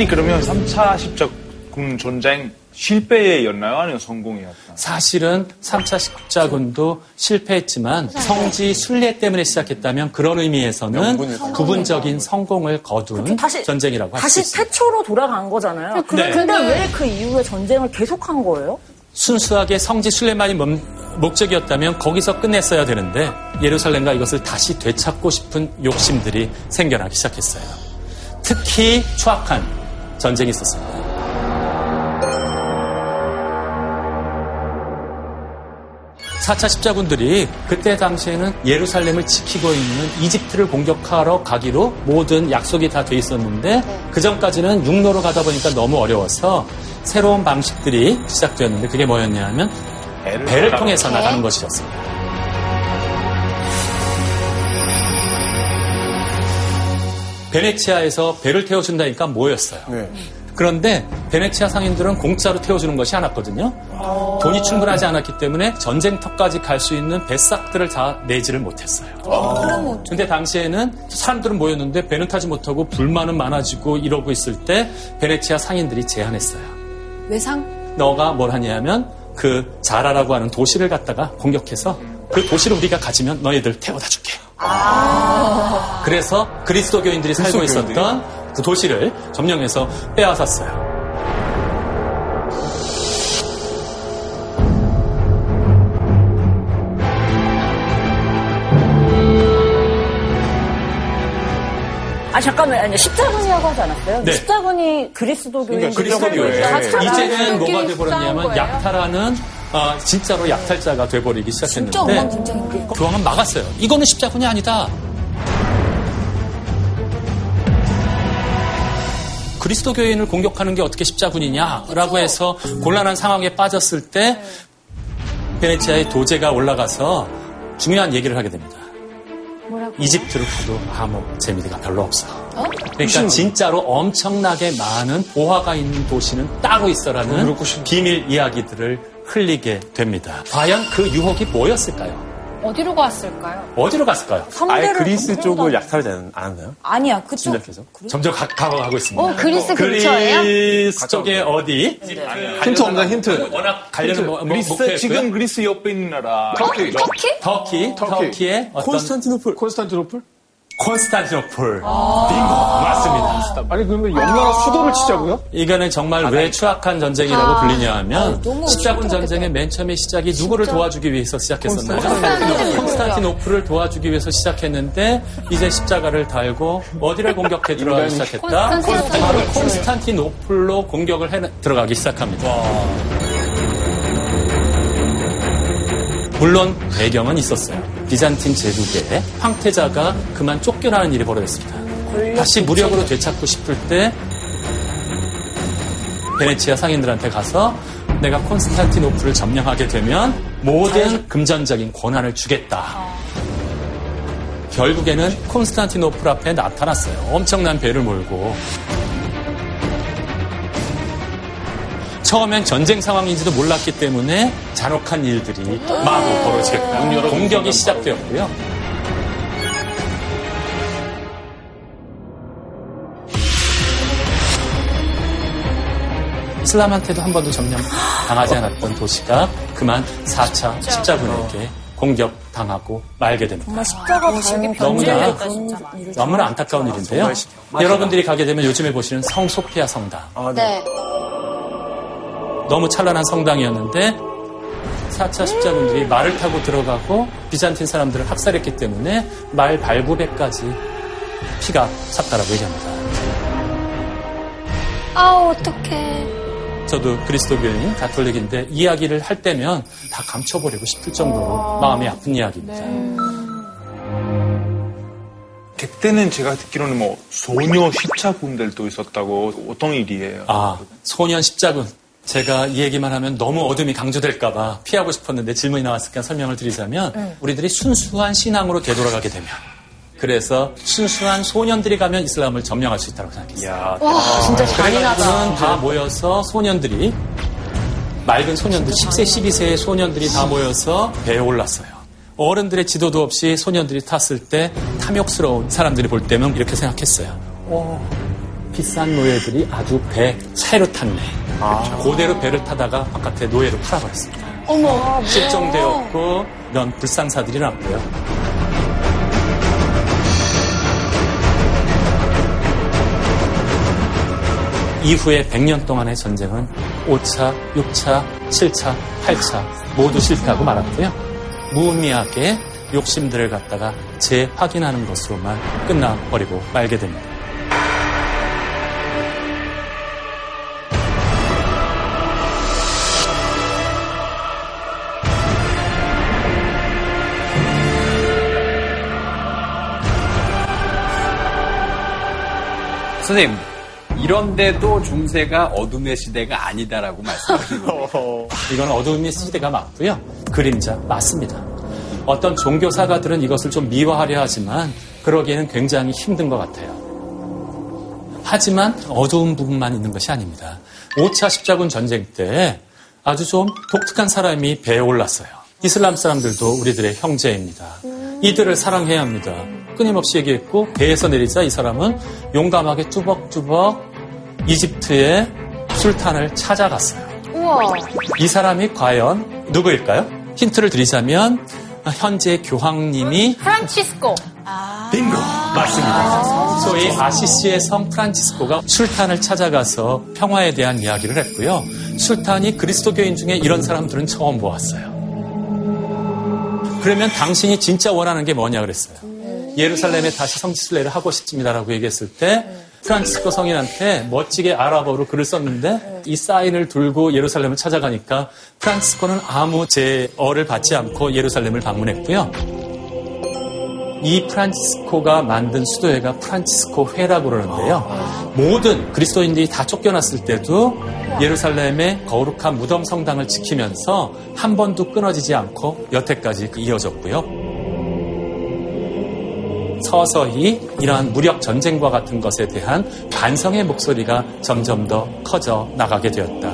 S8: 선생님 그러면 3차 십자군 전쟁 실패였나요? 아니면 성공이었나요?
S10: 사실은 3차 십자군도 실패했지만 성지 순례 때문에 시작했다면 그런 의미에서는 부분적인 성공을 거둔
S9: 다시-
S10: 전쟁이라고 할수
S9: 다시
S10: 있습니다.
S9: 태초로 돌아간 거잖아요.
S10: 네.
S9: 근데 왜 그 이후에 전쟁을 계속한 거예요?
S10: 순수하게 성지 순례만이 멈- 목적이었다면 거기서 끝냈어야 되는데 예루살렘과 이것을 다시 되찾고 싶은 욕심들이 생겨나기 시작했어요. 특히 추악한 전쟁이 있었습니다. 4차 십자군들이 그때 당시에는 예루살렘을 지키고 있는 이집트를 공격하러 가기로 모든 약속이 다 돼 있었는데 네. 그 전까지는 육로로 가다 보니까 너무 어려워서 새로운 방식들이 시작되었는데 그게 뭐였냐 하면 배를 통해서 네. 나가는 것이었습니다. 베네치아에서 배를 태워준다니까 뭐였어요? 그런데 베네치아 상인들은 공짜로 태워주는 것이 않았거든요. 돈이 충분하지 않았기 때문에 전쟁터까지 갈 수 있는 배싹들을 다 내지를 못했어요. 근데 당시에는 사람들은 모였는데 배는 타지 못하고 불만은 많아지고 이러고 있을 때 베네치아 상인들이 제안했어요.
S7: 외상?
S10: 너가 뭘 하냐면 그 자라라고 하는 도시를 갖다가 공격해서 그 도시를 우리가 가지면 너희들 태워다 줄게. 그래서 그리스도교인들이 살고? 있었던 그 도시를 점령해서 빼앗았어요.
S9: 아 잠깐만 아니 십자군이라고 하지 않았어요?
S10: 네.
S9: 십자군이 그리스도교인
S10: 그리스도교회. 이제는 뭐가 돼버렸냐면? 약탈하는 어, 진짜로 약탈자가 돼버리기 시작했는데
S7: 진짜 엉망진창인데.
S10: 교황은 막았어요. 이거는 십자군이 아니다. 그리스도 교인을 공격하는 게 어떻게 십자군이냐라고 해서 곤란한 상황에 빠졌을 때 베네치아의 도제가 올라가서 중요한 얘기를 하게 됩니다. 이집트를 가도 아무 재미가 별로 없어. 그러니까 진짜로 엄청나게 많은 보화가 있는 도시는 따로 있어라는 비밀 이야기들을 흘리게 됩니다. 과연 그 유혹이 뭐였을까요?
S1: 어디로 갔을까요?
S10: 어디로 갔을까요?
S4: 아예 그리스 쪽을 약탈하지 않- 않았나요?
S7: 아니야, 그쪽.
S4: 진작해서?
S10: 점점 가, 가고 있습니다.
S3: 어, 그리스 근처예요?
S10: 그리스 쪽에 어디?
S5: 힌트 없나 힌트?
S10: 워낙 가려는 뭐, 뭐,
S8: 그리스. 지금 그리스 옆에 있는 나라.
S5: 터키.
S3: 터키?
S10: 터키, 터키의
S5: 콘스탄티노플. 콘스탄티노플?
S10: 콘스탄티노플. 빙고 맞습니다.
S5: 아니 그러면 영나라 수도를 치자고요?
S10: 이거는 정말 왜 추악한 전쟁이라고 불리냐 하면
S7: 너무
S10: 십자군. 전쟁의 맨 처음에 시작이 누구를 도와주기 위해서 시작했었나요?
S1: 콘스탄티노플.
S10: 콘스탄티노플을 도와주기 위해서 시작했는데 이제 십자가를 달고 어디를 공격해 들어가기 시작했다?
S1: 콘스탄티노플.
S10: 바로 콘스탄티노플로 공격을 해 들어가기 시작합니다. 물론 배경은 있었어요. 비잔틴 제국의 황태자가 그만 쫓겨나는 일이 벌어졌습니다. 다시 무력으로 되찾고 싶을 때 베네치아 상인들한테 가서 내가 콘스탄티노플을 점령하게 되면 모든 금전적인 권한을 주겠다. 결국에는 콘스탄티노플 앞에 나타났어요. 엄청난 배를 몰고. 처음엔 전쟁 상황인지도 몰랐기 때문에 잔혹한 일들이 마구 벌어지겠다. 공격이 시작되었고요. 이슬람한테도 한 번도 점령 당하지 않았던 도시가 그만 4차 십자군에게 공격 당하고 말게 됩니다.
S7: 정말 십자가 달기
S10: 너무나. 너무나 안타까운 일인데요. 여러분들이 가게 되면 요즘에 보시는 성소피아 성당.
S3: 네.
S10: 너무 찬란한 성당이었는데 4차 십자군들이 말을 타고 들어가고 비잔틴 사람들을 학살했기 때문에 말 발부배까지 피가 찼다라고 얘기합니다.
S3: 아우, 어떡해.
S10: 저도 그리스도교인 가톨릭인데 이야기를 할 때면 다 감춰버리고 싶을 정도로 마음이 아픈 이야기입니다.
S8: 그때는 제가 듣기로는 뭐 소녀 십자군들도 있었다고 어떤 일이에요?
S10: 아, 소년 십자군. 제가 이 얘기만 하면 너무 어둠이 강조될까봐 피하고 싶었는데 질문이 나왔으니까 설명을 드리자면 우리들이 순수한 신앙으로 되돌아가게 되면 그래서 순수한 소년들이 가면 이슬람을 점령할 수 있다고 생각했어요.
S1: 와, 진짜 잔인하다.
S10: 다 모여서 소년들이 맑은 소년들 10세 12세의 소년들이 다 모여서 배에 올랐어요. 어른들의 지도도 없이 소년들이 탔을 때 탐욕스러운 사람들이 볼 때면 이렇게 생각했어요. 어, 비싼 노예들이 아주 배 차로 탔네. 그대로 배를 타다가 바깥에 노예로 팔아버렸습니다.
S3: 어머.
S10: 실종되었고 이런 불상사들이 났고요. 이후에 100년 동안의 전쟁은 5차, 6차, 7차, 8차 모두 실패하고 말았고요. 무의미하게 욕심들을 갖다가 재확인하는 것으로만 끝나버리고 말게 됩니다.
S11: 선생님, 이런데도 중세가 어둠의 시대가 아니다라고 말씀하시는 거예요.
S10: 이건 어둠의 시대가 맞고요. 그림자 맞습니다. 어떤 종교 사가들은 이것을 좀 미화하려 하지만 그러기에는 굉장히 힘든 것 같아요. 하지만 어두운 부분만 있는 것이 아닙니다. 5차 십자군 전쟁 때 아주 좀 독특한 사람이 배에 올랐어요. 이슬람 사람들도 우리들의 형제입니다. 이들을 사랑해야 합니다. 끊임없이 얘기했고 배에서 내리자 이 사람은 용감하게 뚜벅뚜벅 이집트의 술탄을 찾아갔어요.
S3: 우와.
S10: 이 사람이 과연 누구일까요? 힌트를 드리자면 현재 교황님이
S12: 프란치스코.
S10: 빙고 맞습니다. 소위 아시시의 성 프란치스코가 술탄을 찾아가서 평화에 대한 이야기를 했고요. 술탄이 그리스도교인 중에 이런 사람들은 처음 보았어요. 그러면 당신이 진짜 원하는 게 뭐냐 그랬어요. 예루살렘에 다시 성지순례를 하고 싶습니다라고 얘기했을 때 프란치스코 성인한테 멋지게 아랍어로 글을 썼는데 이 사인을 들고 예루살렘을 찾아가니까 프란치스코는 아무 제어를 받지 않고 예루살렘을 방문했고요. 이 프란치스코가 만든 수도회가 프란치스코 회라고 그러는데요. 모든 그리스도인들이 다 쫓겨났을 때도 예루살렘의 거룩한 무덤 성당을 지키면서 한 번도 끊어지지 않고 여태까지 이어졌고요. 서서히 이러한 무력 전쟁과 같은 것에 대한 반성의 목소리가 점점 더 커져 나가게 되었다.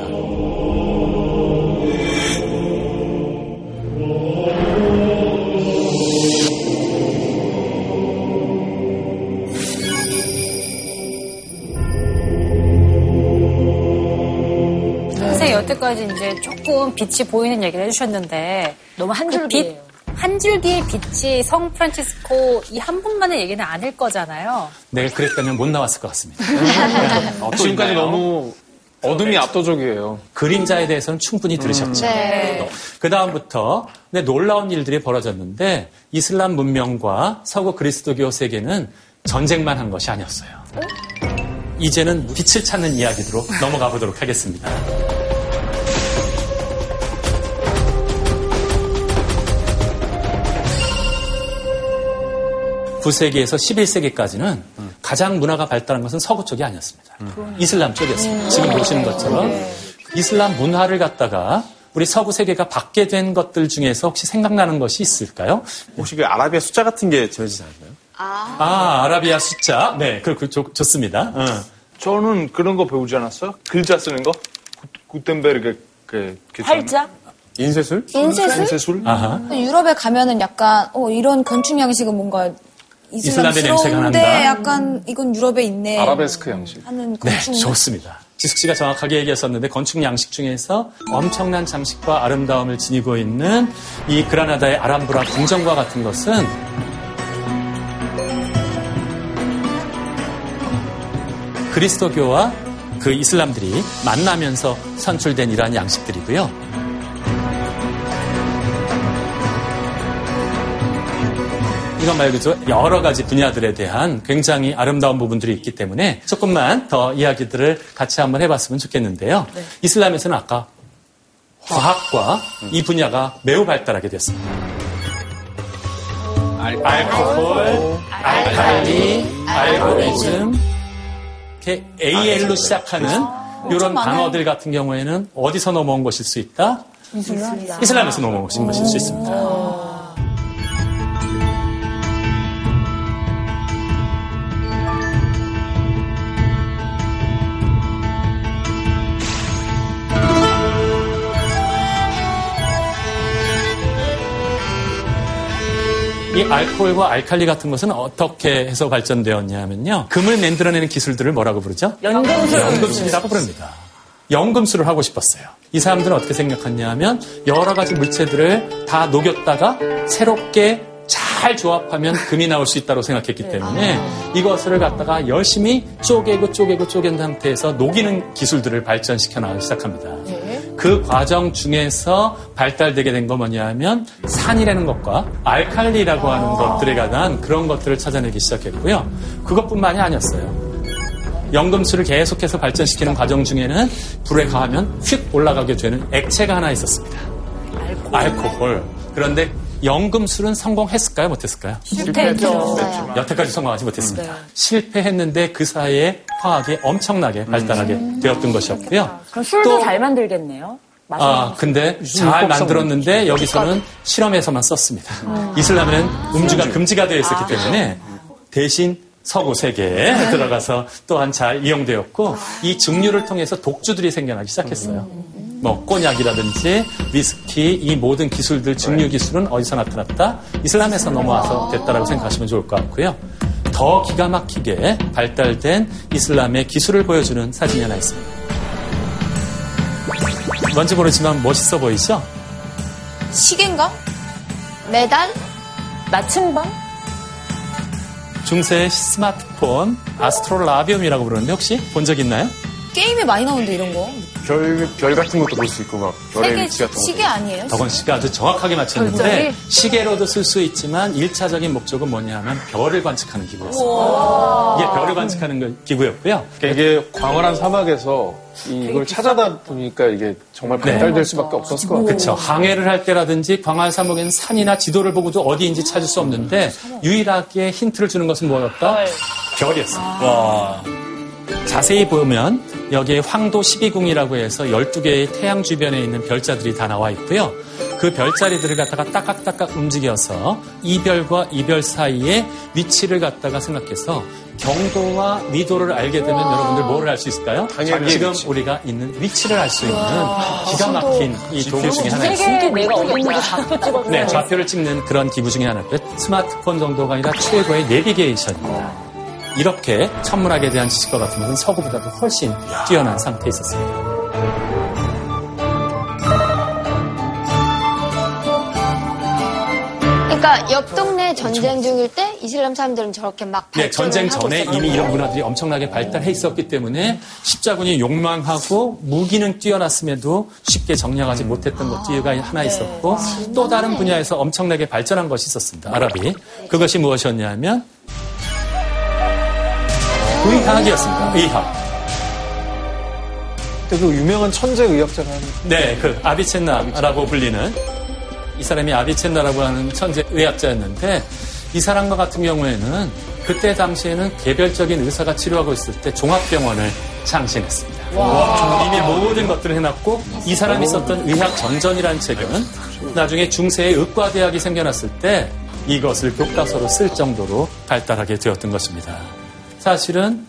S12: 선생님 여태까지 이제 조금 빛이 보이는 얘기를 해주셨는데
S9: 너무 한
S12: 그. 빛, 한 줄기의 빛이 성 프란치스코 이 한 분만의 얘기는 아닐 거잖아요.
S10: 내가 그랬다면 못 나왔을 것 같습니다.
S5: 지금까지 너무 어둠이 압도적이에요.
S10: 그림자에 대해서는 충분히 들으셨죠.
S3: 네.
S10: 그 다음부터 놀라운 일들이 벌어졌는데 이슬람 문명과 서구 그리스도교 세계는 전쟁만 한 것이 아니었어요. 이제는 빛을 찾는 이야기로 넘어가 보도록 하겠습니다. 9세기에서 11세기까지는 가장 문화가 발달한 것은 서구 쪽이 아니었습니다. 이슬람 쪽이었습니다. 지금 보시는 것처럼 이슬람 문화를 갖다가 우리 서구 세계가 받게 된 것들 중에서 혹시 생각나는 것이 있을까요?
S4: 혹시 그 아라비아 숫자 같은 게 전해지지 않나요?
S10: 아, 아라비아 숫자. 네, 그, 그 좋, 좋습니다. 어.
S8: 저는 그런 거 배우지 않았어요? 글자 쓰는 거? 구- 구텐베르그 그, 그
S9: 활자?
S4: 인쇄술?
S3: 인쇄술?
S8: 인쇄술?
S10: 아하.
S7: 유럽에 가면은 약간 어, 이런 건축 양식은 뭔가
S10: 이슬람의 냄새가 난다.
S7: 약간 이건 유럽에 있네.
S5: 아라베스크 양식.
S7: 하는
S10: 네,
S7: 건축
S10: 좋습니다. 지숙 씨가 정확하게 얘기했었는데 건축 양식 중에서 엄청난 장식과 아름다움을 지니고 있는 이 그라나다의 아람브라 궁전과 같은 것은 그리스도교와 그 이슬람들이 만나면서 선출된 이러한 양식들이고요. 이것 말고도 여러 가지 분야들에 대한 굉장히 아름다운 부분들이 있기 때문에 조금만 더 이야기들을 같이 한번 해봤으면 좋겠는데요. 이슬람에서는 아까 과학과 이 분야가 매우 발달하게 됐습니다. 알코올, 알칼리, 알고리즘, 이렇게 AL로 시작하는 이런 단어들 같은 경우에는 어디서 넘어온 것일 수 있다? 이슬람에서 넘어온 것일 수 있습니다. 이 알코올과 알칼리 같은 것은 어떻게 해서 발전되었냐면요. 금을 만들어내는 기술들을 뭐라고 부르죠?
S9: 연금술.
S10: 연금술이라고 부릅니다. 연금술을 하고 싶었어요. 이 사람들은 어떻게 생각했냐면 여러 가지 물체들을 다 녹였다가 새롭게 잘 조합하면 금이 나올 수 있다고 생각했기 때문에 이것을 갖다가 열심히 쪼개고 쪼개고 쪼갠 상태에서 녹이는 기술들을 발전시켜 나가기 시작합니다. 그 과정 중에서 발달되게 된 건 뭐냐면 산이라는 것과 알칼리라고 하는 것들에 관한 그런 것들을 찾아내기 시작했고요. 그것뿐만이 아니었어요. 연금술을 계속해서 발전시키는 과정 중에는 불에 가하면 휙 올라가게 되는 액체가 하나 있었습니다. 알코올. 그런데 연금술은 성공했을까요? 못했을까요?
S3: 실패했죠.
S10: 여태까지 성공하지 못했습니다. 실패했는데 그 사이에 화학이 엄청나게 발달하게 되었던 것이었고요.
S9: 그럼 술도 잘 만들겠네요.
S10: 아, 근데 잘 만들었는데 여기서는 실험에서만 썼습니다. 이슬람에는 음주가 금지가 되어 있었기 때문에 대신 서구 세계에 들어가서 또한 잘 이용되었고 이 증류를 통해서 독주들이 생겨나기 시작했어요. 뭐 꼬냑이라든지 위스키 이 모든 기술들 증류 기술은 어디서 나타났다? 이슬람에서 넘어와서 됐다라고 생각하시면 좋을 것 같고요. 더 기가 막히게 발달된 이슬람의 기술을 보여주는 사진이 하나 있습니다. 뭔지 모르지만 멋있어 보이죠?
S7: 시계인가?
S3: 메달?
S9: 나침반?
S10: 중세의 스마트폰 아스트롤라비움이라고 부르는데 혹시 본 적 있나요?
S7: 게임에 많이 나오는데 이런 거.
S6: 별, 별 같은 것도 볼 수 있고, 막, 별의
S7: 세계
S6: 위치 같은 것도.
S7: 시계 아니에요?
S10: 덕원 씨가 아주 정확하게 맞췄는데
S7: 별자리?
S10: 시계로도 쓸 수 있지만 1차적인 목적은 뭐냐면 별을 관측하는 기구였어요. 이게 별을 관측하는 거- 기구였고요.
S5: 이게 광활한 사막에서 이걸 찾아다 보니까 이게 정말 발달될 수밖에 없었을 것 같아요.
S10: 그렇죠. 항해를 할 때라든지 광활 사목에는 산이나 지도를 보고도 어디인지 찾을 수 없는데 유일하게 힌트를 주는 것은 뭐였다? 별이었어요. 와. 자세히 보면 여기에 황도 12궁이라고 해서 12개의 태양 주변에 있는 별자들이 다 나와 있고요. 그 별자리들을 갖다가 따깍따깍 움직여서 이 별과 이별 사이에 위치를 갖다가 생각해서 경도와 위도를 알게 되면 여러분들 뭐를 알 수 있을까요?
S5: 당연히
S10: 지금
S5: 위치.
S10: 우리가 있는 위치를 알 수 있는 기가 막힌 이 도구 중에 하나 있습니다.
S9: 내가 어디 있는지 좌표 찍어서
S10: 네, 좌표를 찍는 그런 기구 중에 하나고요. 스마트폰 정도가 아니라 최고의 내비게이션입니다. 이렇게 천문학에 대한 지식과 같은 것은 서구보다도 훨씬 뛰어난 상태에 있었습니다.
S3: 그러니까 옆 동네 전쟁 중일 때 이슬람 사람들은 저렇게 막
S10: 네, 전쟁
S3: 하고
S10: 전에 이미. 이런 문화들이 엄청나게 발달해 있었기 때문에 십자군이 욕망하고 무기는 뛰어났음에도 쉽게 정리하지 못했던 것도 이유가 하나 있었고 또 다른 분야에서 엄청나게 발전한 것이 있었습니다. 아랍이. 그것이 무엇이었냐면 의학이었습니다. 의학.
S5: 그 유명한 천재 의학자가 한
S10: 네, 그 아비첸나라고 불리는 이 사람이 아비첸나라고 하는 천재 의학자였는데 이 사람과 같은 경우에는 그때 당시에는 개별적인 의사가 치료하고 있을 때 종합병원을 창신했습니다. 이미 모든 것들을 해놨고 이 사람이 썼던 의학 전전이라는 책은 나중에 중세의 의과대학이 생겨났을 때 이것을 교과서로 쓸 정도로 발달하게 되었던 것입니다. 사실은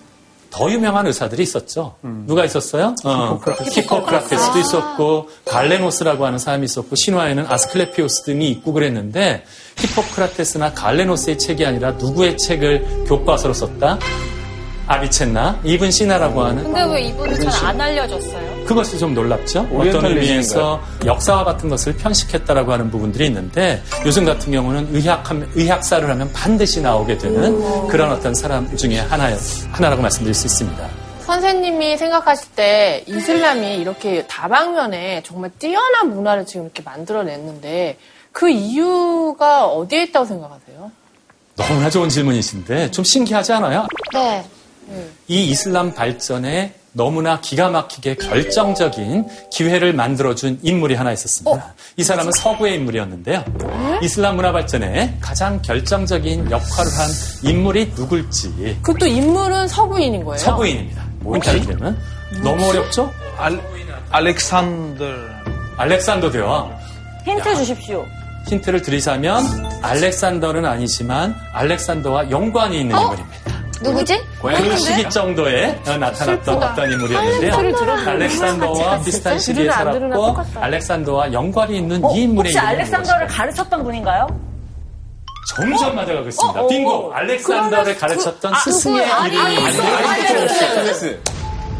S10: 더 유명한 의사들이 있었죠. 누가 있었어요? 어, 히포크라테스도 있었고 갈레노스라고 하는 사람이 있었고 신화에는 아스클레피오스 등이 있고 그랬는데 히포크라테스나 갈레노스의 책이 아니라 누구의 책을 교과서로 썼다? 아비첸나, 이븐 시나라고 하는
S12: 근데 왜 이분은 잘 안 알려졌어요?
S10: 그것이 좀 놀랍죠. 어떤? 의미에서 역사와 같은 것을 편식했다라고 하는 부분들이 있는데 요즘 같은 경우는 의학 의학사를 하면 반드시 나오게 되는 그런 어떤 사람 중에 하나 하나라고 말씀드릴 수 있습니다.
S1: 선생님이 생각하실 때 이슬람이 이렇게 다방면에 정말 뛰어난 문화를 지금 이렇게 만들어냈는데 그 이유가 어디에 있다고 생각하세요?
S10: 너무나 좋은 질문이신데 좀 신기하지 않아요?
S3: 네.
S10: 이 이슬람 발전에 너무나 기가 막히게 결정적인 기회를 만들어준 인물이 하나 있었습니다. 이 사람은 서구의 인물이었는데요. 이슬람 문화 발전에 가장 결정적인 역할을 한 인물이 누굴지
S1: 그것도 인물은 서구인인 거예요?
S10: 서구인입니다. 힌트를 드리면 너무 어렵죠?
S8: 알, 알렉산더.
S10: 알렉산더 대왕.
S9: 힌트 주십시오.
S10: 힌트를 드리자면 알렉산더는 아니지만 알렉산더와 연관이 있는 인물입니다.
S3: 누구지?
S10: 그 시기 정도에 나타났던 어떤 인물이었는데요. 알렉산더와 비슷한 시기에 살았고. 알렉산더와 연관이 있는
S9: 어,
S10: 이 인물의
S9: 혹시 알렉산더를 가르쳤던 분인가요?
S10: 점점 맞아가고 있습니다.
S9: 어,
S10: 빙고!
S9: 어.
S10: 알렉산더를 가르쳤던
S9: 그- 아,
S10: 스승의
S9: 그- 아니,
S10: 이름이 아니에요.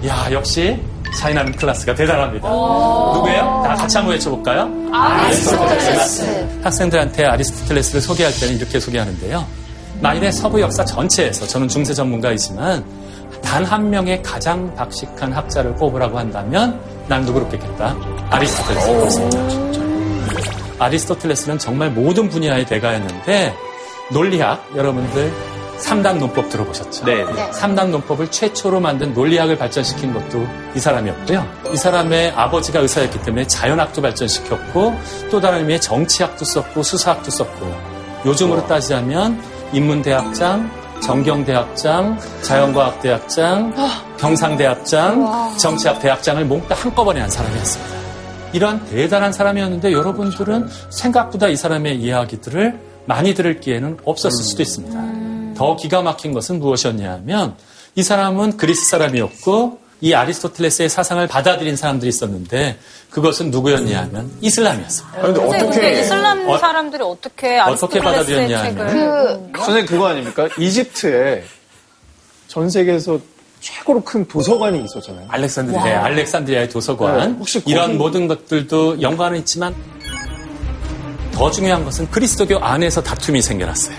S10: 야, 역시 차이나는 클래스가 대단합니다. 누구예요? 다 같이 한번 외쳐볼까요?
S3: 아리스토텔레스.
S10: 학생들한테 아리스토텔레스를 소개할 때는 이렇게 소개하는데요. 만일에 서부 역사 전체에서 저는 중세 전문가이지만 단 한 명의 가장 박식한 학자를 꼽으라고 한다면 난 누구를 꼽겠다? 아리스토텔레스를 꼽습니다. 아리스토텔레스는 정말 모든 분야의 대가였는데 논리학 여러분들 삼단 논법 들어보셨죠?
S8: 네.
S3: 네.
S10: 삼단 논법을 최초로 만든 논리학을 발전시킨 것도 이 사람이었고요. 이 사람의 아버지가 의사였기 때문에 자연학도 발전시켰고 또 다른 의미의 정치학도 썼고 수사학도 썼고 요즘으로 따지자면 인문대학장, 정경대학장, 자연과학대학장, 경상대학장, 정치학대학장을 몽땅 한꺼번에 한 사람이었습니다. 이러한 대단한 사람이었는데 여러분들은 생각보다 이 사람의 이야기들을 많이 들을 기회는 없었을 수도 있습니다. 더 기가 막힌 것은 무엇이었냐면 이 사람은 그리스 사람이었고 이 아리스토텔레스의 사상을 받아들인 사람들이 있었는데 그것은 누구였냐면 이슬람이었습니다.
S12: 근데, 근데 이슬람
S10: 어-
S12: 사람들이 어떻게
S10: 어떻게
S12: 아리스토텔레스의
S10: 받아들였냐
S12: 책을
S10: 하면
S5: 선생님 그거 아닙니까? 이집트에 전 세계에서 최고로 큰 도서관이 있었잖아요.
S10: 알렉산드리아, 네, 알렉산드리아의 도서관.
S5: 네, 혹시 거기-
S10: 이런 모든 것들도 연관은 있지만 더 중요한 것은 그리스도교 안에서 다툼이 생겨났어요.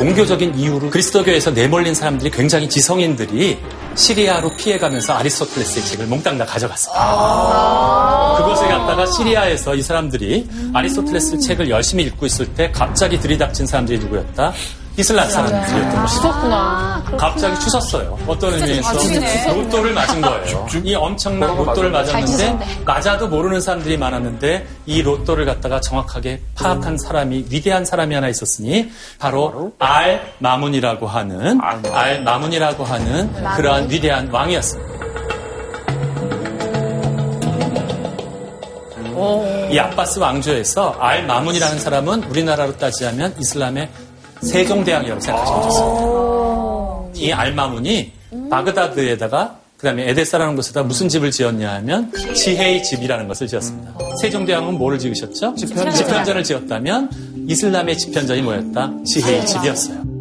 S10: 종교적인 이유로 그리스도교에서 내몰린 사람들이 굉장히 지성인들이 시리아로 피해가면서 아리스토텔레스의 책을 몽땅 다 가져갔어요. 그것을 갖다가 시리아에서 이 사람들이 아리스토텔레스 책을 열심히 읽고 있을 때 갑자기 들이닥친 사람들이 누구였다? 이슬람 사람들이었던 것이죠.
S1: 그렇구나.
S10: 갑자기 추섰어요. 어떤 의미에서?
S1: 진짜
S10: 로또를 맞은 거예요. 이 엄청난 로또를 맞았는데?
S3: 잘
S10: 맞아도 모르는 사람들이 많았는데 이 로또를 갖다가 정확하게 파악한 사람이 위대한 사람이 하나 있었으니 바로 알 마문이라고 하는 알 마문이라고 하는 그러한 위대한 왕이었습니다. 이 아바스 왕조에서 알 마문이라는 사람은 우리나라로 따지자면 이슬람의 세종대왕이라고 생각하시면 좋습니다. 이 알마문이 바그다드에다가 그다음에 에데사라는 곳에다 무슨 집을 지었냐 하면 지혜의 집이라는 것을 지었습니다. 세종대왕은 뭐를 지으셨죠? 집현전. 을 지었다면 이슬람의 집현전이 뭐였다? 지혜의 집이었어요.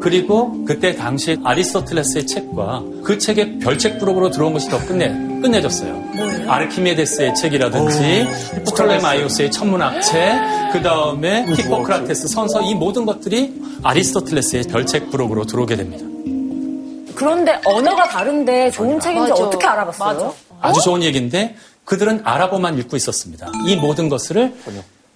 S10: 그리고 그때 당시 아리스토텔레스의 책과 그 책의 별책 부록으로 들어온 것이 더 끝내, 끝내줬어요. 아르키메데스의 책이라든지 프톨레마이오스의 천문학책, 그 다음에 히포크라테스 선서 이 모든 것들이 아리스토텔레스의 별책 부록으로 들어오게 됩니다.
S9: 그런데 언어가 다른데 좋은 책인지
S1: 맞아.
S9: 어떻게 알아봤어요?
S10: 아주 좋은 얘기인데 그들은 아랍어만 읽고 있었습니다. 이 모든 것을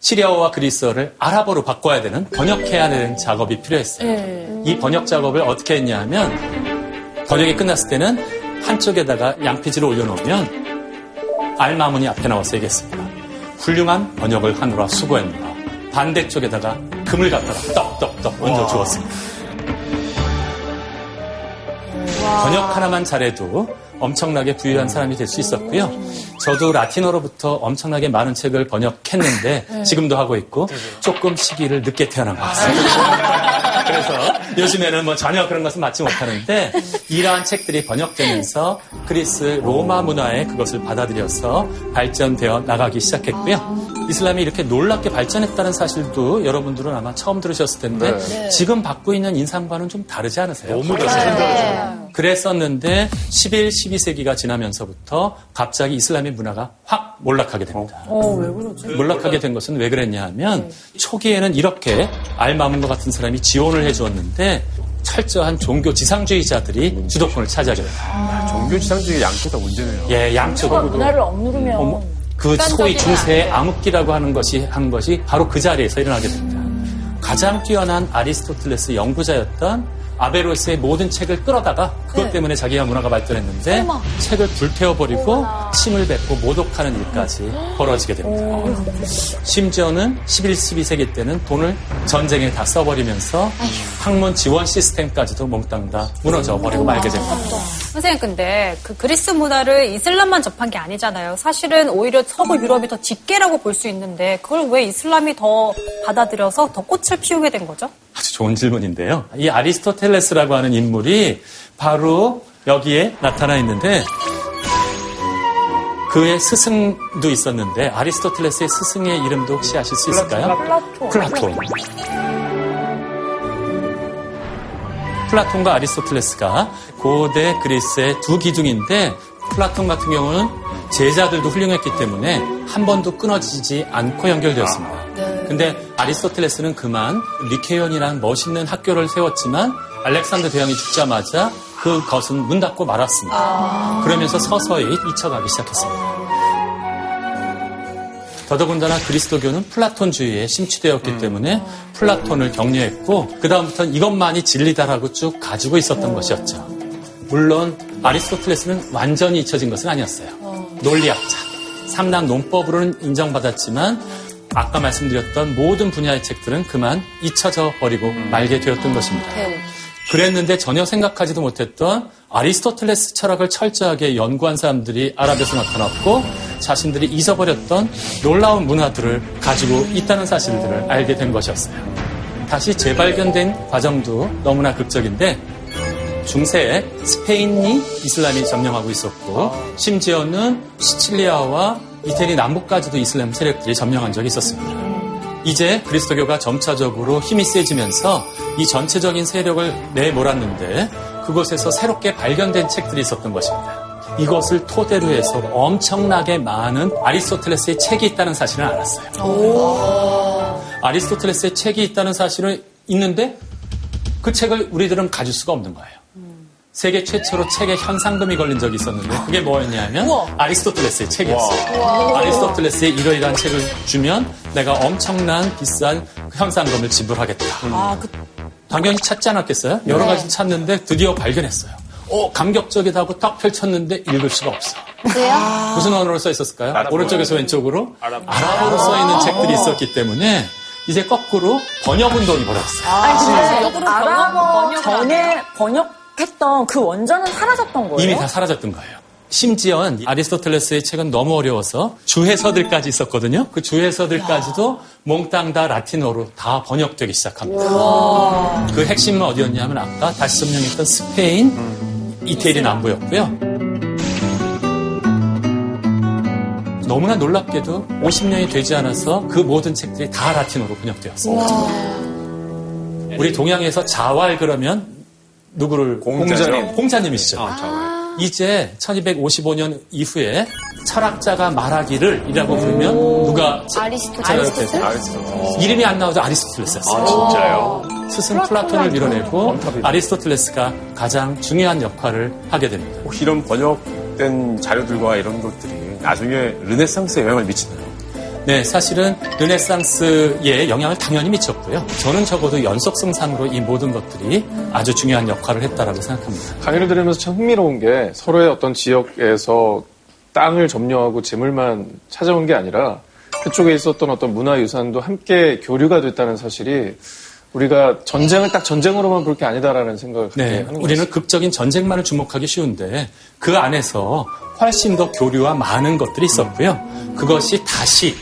S10: 시리아어와 그리스어를 아랍어로 바꿔야 되는 번역해야 되는 작업이 필요했어요. 이 번역 작업을 어떻게 했냐 하면 번역이 끝났을 때는 한쪽에다가 양피지를 올려놓으면 알마문이 앞에 나와 서 얘기했습니다. 훌륭한 번역을 하느라 수고했노라. 반대쪽에다가 금을 갖다가 떡떡떡 얹어 주었습니다. 번역 하나만 잘해도 엄청나게 부유한 사람이 될 수 있었고요. 저도 라틴어로부터 엄청나게 많은 책을 번역했는데 지금도 하고 있고 조금 시기를 늦게 태어난 것 같습니다. 그래서 요즘에는 뭐 전혀 그런 것은 맞지 못하는데 이러한 책들이 번역되면서 그리스 로마 문화에 그것을 받아들여서 발전되어 나가기 시작했고요. 이슬람이 이렇게 놀랍게 발전했다는 사실도 여러분들은 아마 처음 들으셨을 텐데
S8: 네.
S10: 지금 받고 있는 인상과는 좀 다르지 않으세요?
S8: 너무 다르죠.
S10: 그랬었는데 11, 12세기가 지나면서부터 갑자기 이슬람의 문화가 확 몰락하게 됩니다.
S1: 어, 왜 그러지?
S10: 몰락하게 된 것은 왜 그랬냐 하면 초기에는 이렇게 알마문과 같은 사람이 지원을 해주었는데 철저한 종교 지상주의자들이 주도권을 차지하게 됩니다.
S6: 종교 지상주의 양쪽 다 문제네요.
S10: 예, 양쪽으로.
S9: 문화를 억누르면
S10: 어머, 그 소위 중세의 암흑기라고 하는 것이 한 것이 바로 그 자리에서 일어나게 됩니다. 가장 뛰어난 아리스토텔레스 연구자였던 아베로스의 모든 책을 끌어다가 그것 때문에 자기가 문화가 발전했는데 책을 불태워버리고 침을 뱉고 모독하는 일까지 벌어지게 됩니다. 심지어는 11, 12세기 때는 돈을 전쟁에 다 써버리면서 학문 지원 시스템까지도 몽땅 다 무너져 버리고 말게 됩니다.
S12: 선생님 근데 그 그리스 문화를 이슬람만 접한 게 아니잖아요. 사실은 오히려 서구 유럽이 더 짙게라고 볼 수 있는데 그걸 왜 이슬람이 더 받아들여서 더 꽃을 피우게 된 거죠?
S10: 아주 좋은 질문인데요. 이 아리스토텔레스라고 하는 인물이 바로 여기에 나타나 있는데 그의 스승도 있었는데 아리스토텔레스의 스승의 이름도 혹시 아실 수 있을까요?
S9: 플라톤.
S10: 플라톤. 플라톤과 아리스토텔레스가 고대 그리스의 두 기둥인데 플라톤 같은 경우는 제자들도 훌륭했기 때문에 한 번도 끊어지지 않고 연결되었습니다. 근데 아리스토텔레스는 그만 리케온이라는 멋있는 학교를 세웠지만 알렉산더 대왕이 죽자마자 그것은 문 닫고 말았습니다. 그러면서 서서히 잊혀가기 시작했습니다. 더군다나 그리스도교는 플라톤주의에 심취되었기 때문에 플라톤을 격려했고 그 다음부터는 이것만이 진리다라고 쭉 가지고 있었던 것이었죠. 물론 아리스토텔레스는 완전히 잊혀진 것은 아니었어요. 논리학자, 삼남 논법으로는 인정받았지만 아까 말씀드렸던 모든 분야의 책들은 그만 잊혀져 버리고 말게 되었던 것입니다. 그랬는데 전혀 생각하지도 못했던 아리스토텔레스 철학을 철저하게 연구한 사람들이 아랍에서 나타났고 자신들이 잊어버렸던 놀라운 문화들을 가지고 있다는 사실들을 알게 된 것이었어요. 다시 재발견된 과정도 너무나 극적인데 중세에 스페인이 이슬람이 점령하고 있었고 심지어는 시칠리아와 이태리 남부까지도 이슬람 세력들이 점령한 적이 있었습니다. 이제 그리스도교가 점차적으로 힘이 세지면서 이 전체적인 세력을 내몰았는데 그곳에서 새롭게 발견된 책들이 있었던 것입니다. 이것을 토대로 해서 엄청나게 많은 아리스토텔레스의 책이 있다는 사실을 알았어요. 아리스토텔레스의 책이 있다는 사실은 있는데 그 책을 우리들은 가질 수가 없는 거예요. 세계 최초로 책에 현상금이 걸린 적이 있었는데 그게 뭐였냐면 아리스토텔레스의 책이었어요. 아리스토텔레스의 이러이러한 책을 주면 내가 엄청난 비싼 현상금을 지불하겠다.
S7: 아, 그,
S10: 당연히 찾지 않았겠어요? 여러
S7: 네.
S10: 가지 찾는데 드디어 발견했어요. 어, 감격적이다고 딱 펼쳤는데 읽을 수가 없어.
S3: 그래요?
S10: 무슨 언어로 써 있었을까요?
S8: 아랍어요.
S10: 오른쪽에서 왼쪽으로
S8: 아랍어.
S10: 아랍어로 써 있는 책들이 있었기 때문에 이제 거꾸로 번역 운동이 벌어졌어요.
S9: 아니, 근데
S12: 역으로
S9: 아랍어 전에 번역했던 그 원전은 사라졌던 거예요?
S10: 이미 다 사라졌던 거예요. 심지어 아리스토텔레스의 책은 너무 어려워서 주해서들까지 있었거든요. 그 주해서들까지도 몽땅 다 라틴어로 다 번역되기 시작합니다. 그 핵심은 어디였냐면 아까 다시 설명했던 스페인, 이태리 남부였고요. 너무나 놀랍게도 50년이 되지 않아서 그 모든 책들이 다 라틴어로 번역되었습니다. 우리 동양에서 자활 그러면 누구를
S4: 공자죠.
S10: 공자님, 공자님이시죠.
S11: 아,
S10: 이제 1255년 이후에 철학자가 말하기를 이라고 부르면 누가
S3: 아리스토텔레스?
S10: 아리스토텔레스. 이름이 안 나오죠 아리스토텔레스였어요.
S11: 아, 진짜요?
S10: 스승 플라톤을 밀어내고 아리스토텔레스가 가장 중요한 역할을 하게 됩니다.
S4: 혹시 이런 번역된 자료들과 이런 것들이 나중에 르네상스에 영향을 미치나요?
S10: 네, 사실은 르네상스에 영향을 당연히 미쳤고요. 저는 적어도 연속성상으로 이 모든 것들이 아주 중요한 역할을 했다라고 생각합니다.
S5: 강의를 들으면서 참 흥미로운 게 서로의 어떤 지역에서 땅을 점령하고 재물만 찾아온 게 아니라 그쪽에 있었던 어떤 문화유산도 함께 교류가 됐다는 사실이 우리가 전쟁을 딱 전쟁으로만 볼 게 아니다라는 생각을
S10: 네,
S5: 하는 것
S10: 우리는 극적인 전쟁만을 주목하기 쉬운데 그 안에서 훨씬 더 교류와 많은 것들이 있었고요. 그것이 다시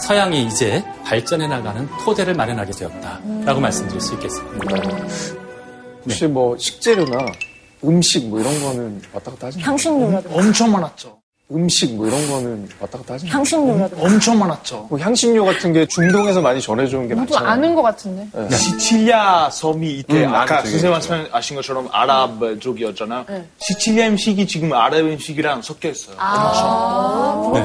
S10: 서양이 이제 발전해 나가는 토대를 마련하게 되었다라고 말씀드릴 수 있겠습니다.
S5: 혹시 뭐 식재료나 음식 뭐 이런 거는 왔다 갔다 하지
S9: 향신료라든가.
S8: 엄청 많았죠.
S5: 음식 뭐 이런 거는 왔다 갔다 하지
S9: 향신료라든가.
S8: 엄청 많았죠.
S5: 뭐 향신료 같은 게 중동에서 많이 전해주는
S1: 게좀
S5: 많잖아요.
S1: 아는 것 같은데.
S8: 시칠리아 섬이 이때
S4: 음,
S8: 아까 선생님. 말씀하신 것처럼 아랍 쪽이었잖아요.
S1: 네.
S8: 시칠리아 음식이 지금 아랍 음식이랑 섞여 있어요. 엄청.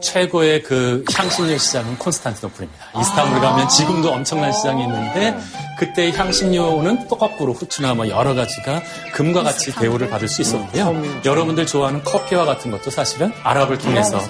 S10: 최고의 그 향신료 시장은 콘스탄티노플입니다. 이스탄불 가면 지금도 엄청난 시장이 있는데 그때 향신료는 또 거꾸로 후추나 뭐 여러 가지가 금과 같이 대우를 받을 수 있었고요. 여러분들 좋아하는 커피와 같은 것도 사실은 아랍을 통해서.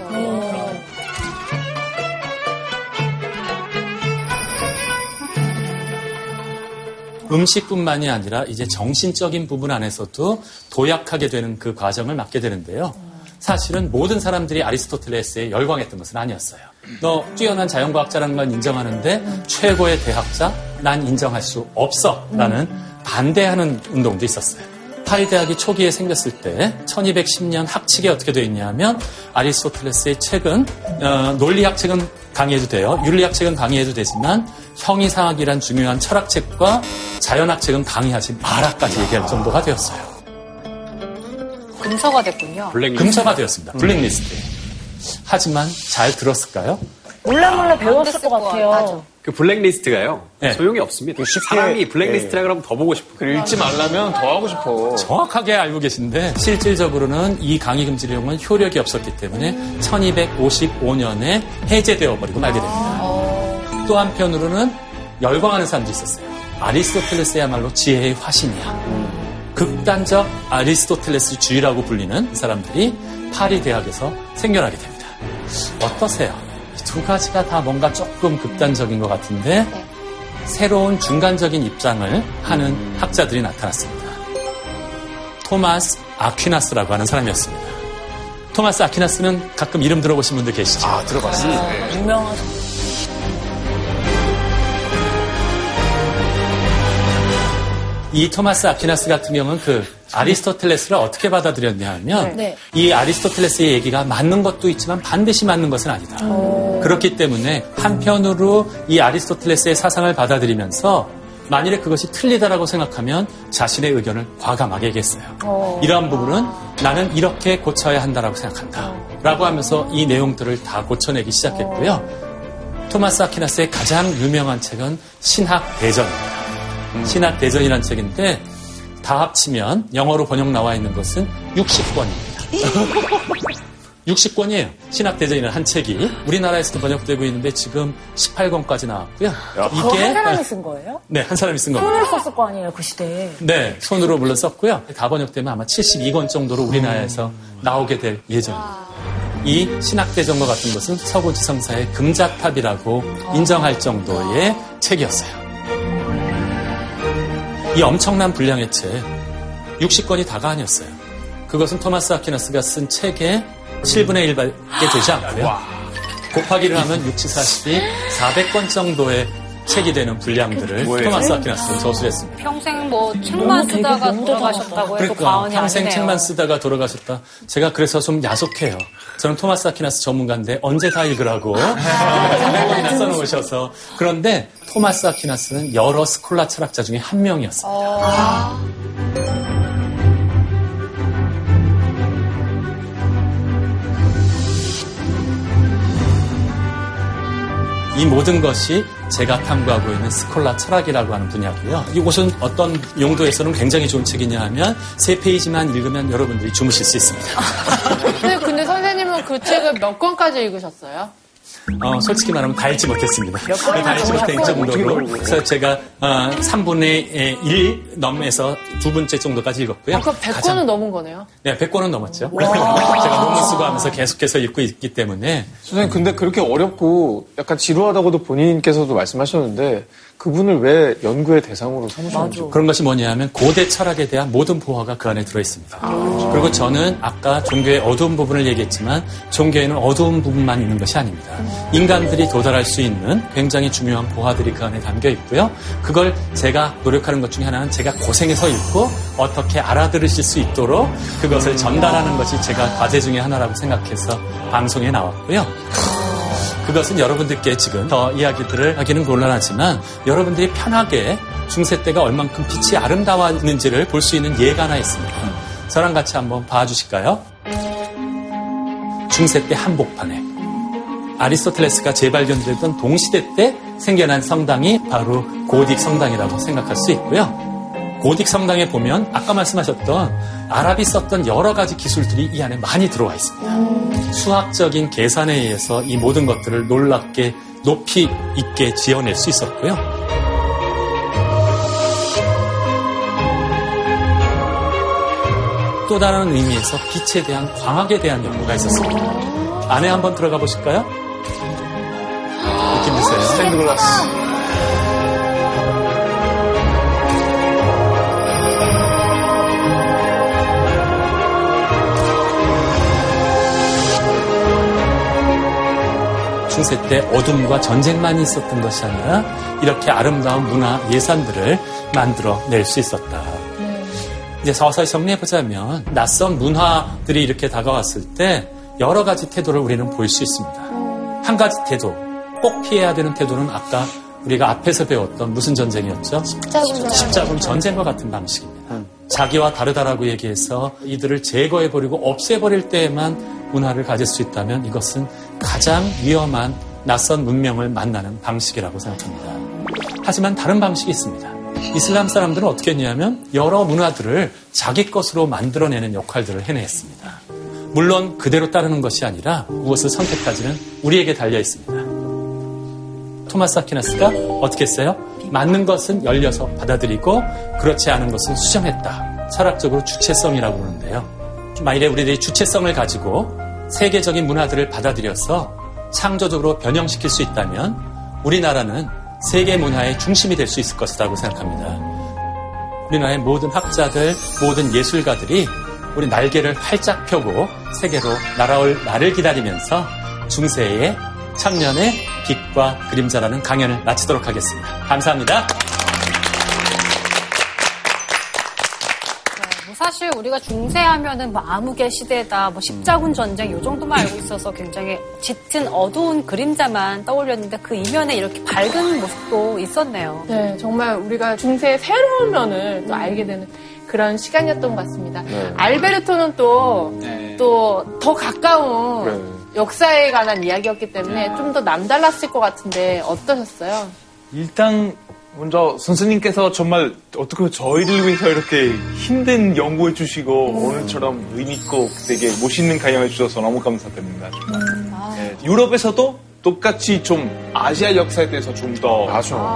S10: 음식뿐만이 아니라 이제 정신적인 부분 안에서도 도약하게 되는 그 과정을 맞게 되는데요. 사실은 모든 사람들이 아리스토텔레스에 열광했던 것은 아니었어요. 너 뛰어난 자연과학자라는 건 인정하는데 최고의 대학자? 난 인정할 수 없어. 라는 반대하는 운동도 있었어요. 파리 대학이 초기에 생겼을 때 1210년 학칙이 어떻게 되어 있냐면 아리스토텔레스의 책은 어, 논리학 책은 강의해도 돼요. 윤리학 책은 강의해도 되지만 형이상학이란 중요한 철학책과 자연학 책은 강의하지 마라까지 얘기할 정도가 되었어요.
S12: 금서가 됐군요.
S11: 블랙리스트.
S10: 금서가 되었습니다. 블랙리스트. 하지만 잘 들었을까요?
S9: 몰래 몰래 배웠을
S12: 됐을 것것
S9: 같아요.
S12: 같아요.
S11: 그 블랙리스트가요.
S10: 네.
S11: 소용이 없습니다.
S4: 쉽게,
S11: 사람이 블랙리스트라 그러면 더 보고 싶어.
S5: 그리고 읽지 말라면 더 하고 싶어.
S10: 정확하게 알고 계신데 실질적으로는 이 강의 금지 내용은 효력이 없었기 때문에 1255년에 해제되어 버리고 말게 됩니다. 또 한편으로는 열광하는 사람도 있었어요. 아리스토텔레스야말로 지혜의 화신이야. 극단적 아리스토텔레스 주의라고 불리는 사람들이 파리 대학에서 생겨나게 됩니다. 어떠세요? 두 가지가 다 뭔가 조금 극단적인 것 같은데 새로운 중간적인 입장을 하는 학자들이 나타났습니다. 토마스 아퀴나스라고 하는 사람이었습니다. 토마스 아퀴나스는 가끔 이름 들어보신 분들 계시죠? 아,
S9: 들어봤어요. 유명하죠.
S10: 이 토마스 아퀴나스 같은 경우는 그 아리스토텔레스를 어떻게 받아들였냐 하면
S7: 네.
S10: 이 아리스토텔레스의 얘기가 맞는 것도 있지만 반드시 맞는 것은 아니다. 그렇기 때문에 한편으로 이 아리스토텔레스의 사상을 받아들이면서 만일에 그것이 틀리다라고 생각하면 자신의 의견을 과감하게 얘기했어요. 이러한 부분은 나는 이렇게 고쳐야 한다라고 생각한다. 라고 하면서 이 내용들을 다 고쳐내기 시작했고요. 토마스 아퀴나스의 가장 유명한 책은 신학 대전입니다. 신학 대전이라는 책인데 다 합치면 영어로 번역 나와 있는 것은 60권입니다. 60권이에요. 신학 대전이라는 한 책이 우리나라에서도 번역되고 있는데 지금 18권까지 나왔고요.
S9: 그거 한 사람이 쓴 거예요?
S10: 네, 한 사람이 쓴 겁니다.
S9: 손을 썼을 거 아니에요, 그 시대에.
S10: 네, 손으로 물론 썼고요. 다 번역되면 아마 72권 정도로 우리나라에서 나오게 될 예정입니다. 이 신학대전과 같은 것은 서구 지성사의 금자탑이라고 인정할 정도의 책이었어요. 이 엄청난 분량의 책, 60권이 다가 아니었어요. 그것은 토마스 아퀴나스가 쓴 책의 7분의 1밖에 되지 않고요. 곱하기를 하면 6, 7, 40이 400권 정도의 책이 되는 분량들을 토마스 아퀴나스는 저술했습니다.
S12: 평생 뭐 책만 쓰다가 돌아가셨다고 해도
S10: 그러니까
S12: 과언이
S10: 평생
S12: 아니네요.
S10: 책만 쓰다가 돌아가셨다. 제가 그래서 좀 야속해요. 저는 토마스 아퀴나스 전문가인데 언제 다 읽으라고 나 써놓으셔서 그런데 토마스 아퀴나스는 여러 스콜라 철학자 중에 한 명이었어요. 이 모든 것이 제가 탐구하고 있는 스콜라 철학이라고 하는 분야고요. 이곳은 어떤 용도에서는 굉장히 좋은 책이냐 하면 세 페이지만 읽으면 여러분들이 주무실 수 있습니다.
S1: 근데, 근데 선생님은 그 책을 몇 권까지 읽으셨어요?
S10: 어, 솔직히 말하면 다 읽지 못했습니다. 다 읽지 못한 정도로. 그래서 제가 어, 3분의 1 넘에서 두 번째 정도까지 읽었고요.
S1: 아까 100권은 넘은 거네요.
S10: 네, 100권은 넘었죠. 제가 논문 쓰고 하면서 계속해서 읽고 있기 때문에
S5: 선생님, 근데 그렇게 어렵고 약간 지루하다고도 본인께서도 말씀하셨는데 그분을 왜 연구의 대상으로 삼으셨는지.
S10: 그런 것이 뭐냐면 고대 철학에 대한 모든 보화가 그 안에 들어있습니다. 그리고 저는 아까 종교의 어두운 부분을 얘기했지만 종교에는 어두운 부분만 있는 것이 아닙니다. 인간들이 도달할 수 있는 굉장히 중요한 보화들이 그 안에 담겨 있고요. 그걸 제가 노력하는 것 중에 하나는 제가 고생해서 읽고 어떻게 알아들으실 수 있도록 그것을 전달하는 것이 제가 과제 중에 하나라고 생각해서 방송에 나왔고요. 그것은 여러분들께 지금 더 이야기들을 하기는 곤란하지만 여러분들이 편하게 중세 때가 얼만큼 빛이 아름다웠는지를 볼 수 있는 예가 하나 있습니다. 저랑 같이 한번 봐주실까요? 중세 때 한복판에 아리스토텔레스가 재발견됐던 동시대 때 생겨난 성당이 바로 고딕 성당이라고 생각할 수 있고요. 고딕 성당에 보면 아까 말씀하셨던 아랍이 썼던 여러 가지 기술들이 이 안에 많이 들어와 있습니다. 수학적인 계산에 의해서 이 모든 것들을 놀랍게 높이 있게 지어낼 수 있었고요. 또 다른 의미에서 빛에 대한 광학에 대한 연구가 있었습니다. 안에 한번 들어가 보실까요? 느낌 드세요?
S5: 스테인드 글라스.
S10: 중세 때 어둠과 전쟁만 있었던 것이 아니라 이렇게 아름다운 문화 예산들을 만들어 낼 수 있었다. 이제 서서히 정리해 보자면 낯선 문화들이 이렇게 다가왔을 때 여러 가지 태도를 우리는 보일 수 있습니다. 한 가지 태도, 꼭 피해야 되는 태도는 아까 우리가 앞에서 배웠던 무슨 전쟁이었죠?
S3: 십자군
S10: 십자군 전쟁과 같은 방식입니다. 자기와 다르다라고 얘기해서 이들을 제거해버리고 없애버릴 때에만 문화를 가질 수 있다면 이것은 가장 위험한 낯선 문명을 만나는 방식이라고 생각합니다. 하지만 다른 방식이 있습니다. 이슬람 사람들은 어떻게 했냐면 여러 문화들을 자기 것으로 만들어내는 역할들을 해냈습니다. 물론 그대로 따르는 것이 아니라 무엇을 선택하지는 우리에게 달려 있습니다. 토마스 아퀴나스가 어떻게 했어요? 맞는 것은 열려서 받아들이고 그렇지 않은 것은 수정했다. 철학적으로 주체성이라고 그러는데요. 만일에 우리들이 주체성을 가지고 세계적인 문화들을 받아들여서 창조적으로 변형시킬 수 있다면 우리나라는 세계 문화의 중심이 될 수 있을 것이라고 생각합니다. 우리나라의 모든 학자들, 모든 예술가들이 우리 날개를 활짝 펴고 세계로 날아올 날을 기다리면서 중세의 청년의 빛과 그림자라는 강연을 마치도록 하겠습니다. 감사합니다.
S12: 사실 우리가 중세하면은 뭐 암흑의 시대다, 뭐 십자군 전쟁 요 정도만 알고 있어서 굉장히 짙은 어두운 그림자만 떠올렸는데 그 이면에 이렇게 밝은 모습도 있었네요.
S1: 네, 정말 우리가 중세의 새로운 면을 또 알게 되는 그런 시간이었던 것 같습니다.
S5: 네.
S1: 알베르토는 또,
S8: 네.
S1: 또더 가까운
S5: 네.
S1: 역사에 관한 이야기였기 때문에 좀 더 남달랐을 것 같은데 어떠셨어요?
S8: 일단 먼저 선생님께서 정말 어떻게 보면 저희를 위해서 이렇게 힘든 연구해 주시고 오늘처럼 의미 있고 되게 멋있는 강연해 주셔서 너무 감사드립니다. 정말. 네, 유럽에서도 똑같이 좀 아시아 역사에 대해서 좀 더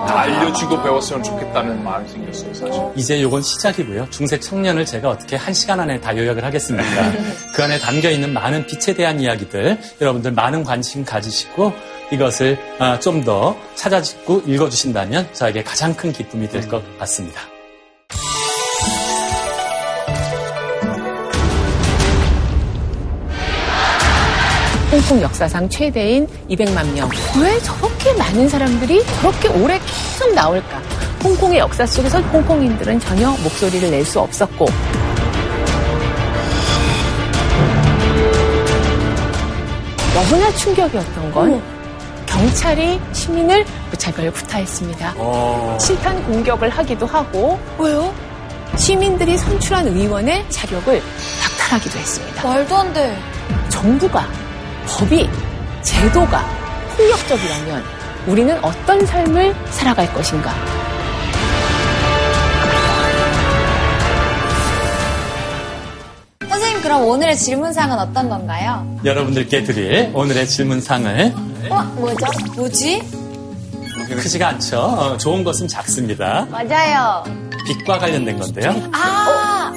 S8: 알려주고 배웠으면 좋겠다는 마음이 생겼어요, 사실.
S10: 이제 요건 시작이고요. 중세 청년을 제가 어떻게 한 시간 안에 다 요약을 하겠습니까? 그 안에 담겨 있는 많은 빛에 대한 이야기들 여러분들 많은 관심 가지시고 이것을 아, 좀더 찾아듣고 읽어주신다면 저에게 가장 큰 기쁨이 될 것 같습니다.
S1: 홍콩 역사상 최대인 200만 명. 왜 저렇게 많은 사람들이 저렇게 오래 계속 나올까? 홍콩의 역사 속에서 홍콩인들은 전혀 목소리를 낼 수 없었고 너무나 충격이었던 건 경찰이 시민을 무차별 구타했습니다. 실탄 공격을 하기도 하고 왜요? 시민들이 선출한 의원의 자격을 박탈하기도 했습니다.
S7: 말도 안 돼.
S1: 정부가, 법이, 제도가 폭력적이라면 우리는 어떤 삶을 살아갈 것인가?
S7: 그럼 오늘의 질문사항은 어떤 건가요?
S10: 여러분들께 드릴 오늘의 질문상을
S7: 어, 뭐죠? 뭐지?
S10: 크지가 않죠. 어, 좋은 것은 작습니다.
S7: 맞아요.
S10: 빛과 관련된 건데요.
S7: 아!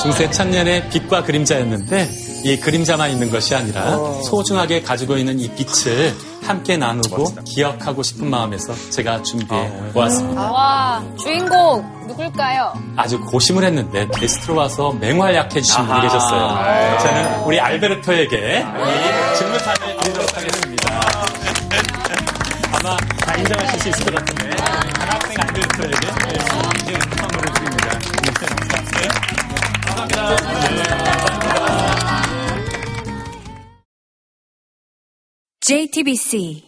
S10: 중세 천년의 빛과 그림자였는데 이 그림자만 있는 것이 아니라 소중하게 가지고 있는 이 빛을 함께 나누고 기억하고 싶은 마음에서 제가 준비해 보았습니다.
S12: 와, 주인공 누굴까요?
S10: 아주 고심을 했는데 게스트로 와서 맹활약해 주신 분이 계셨어요. 저는 우리 알베르토에게 이 질문상을 드리도록 하겠습니다. 아마 다 인정하실 수 있을 것 같은데 학생 알베르토에게 네, 선물을 드립니다. 네, 감사합니다.
S13: JTBC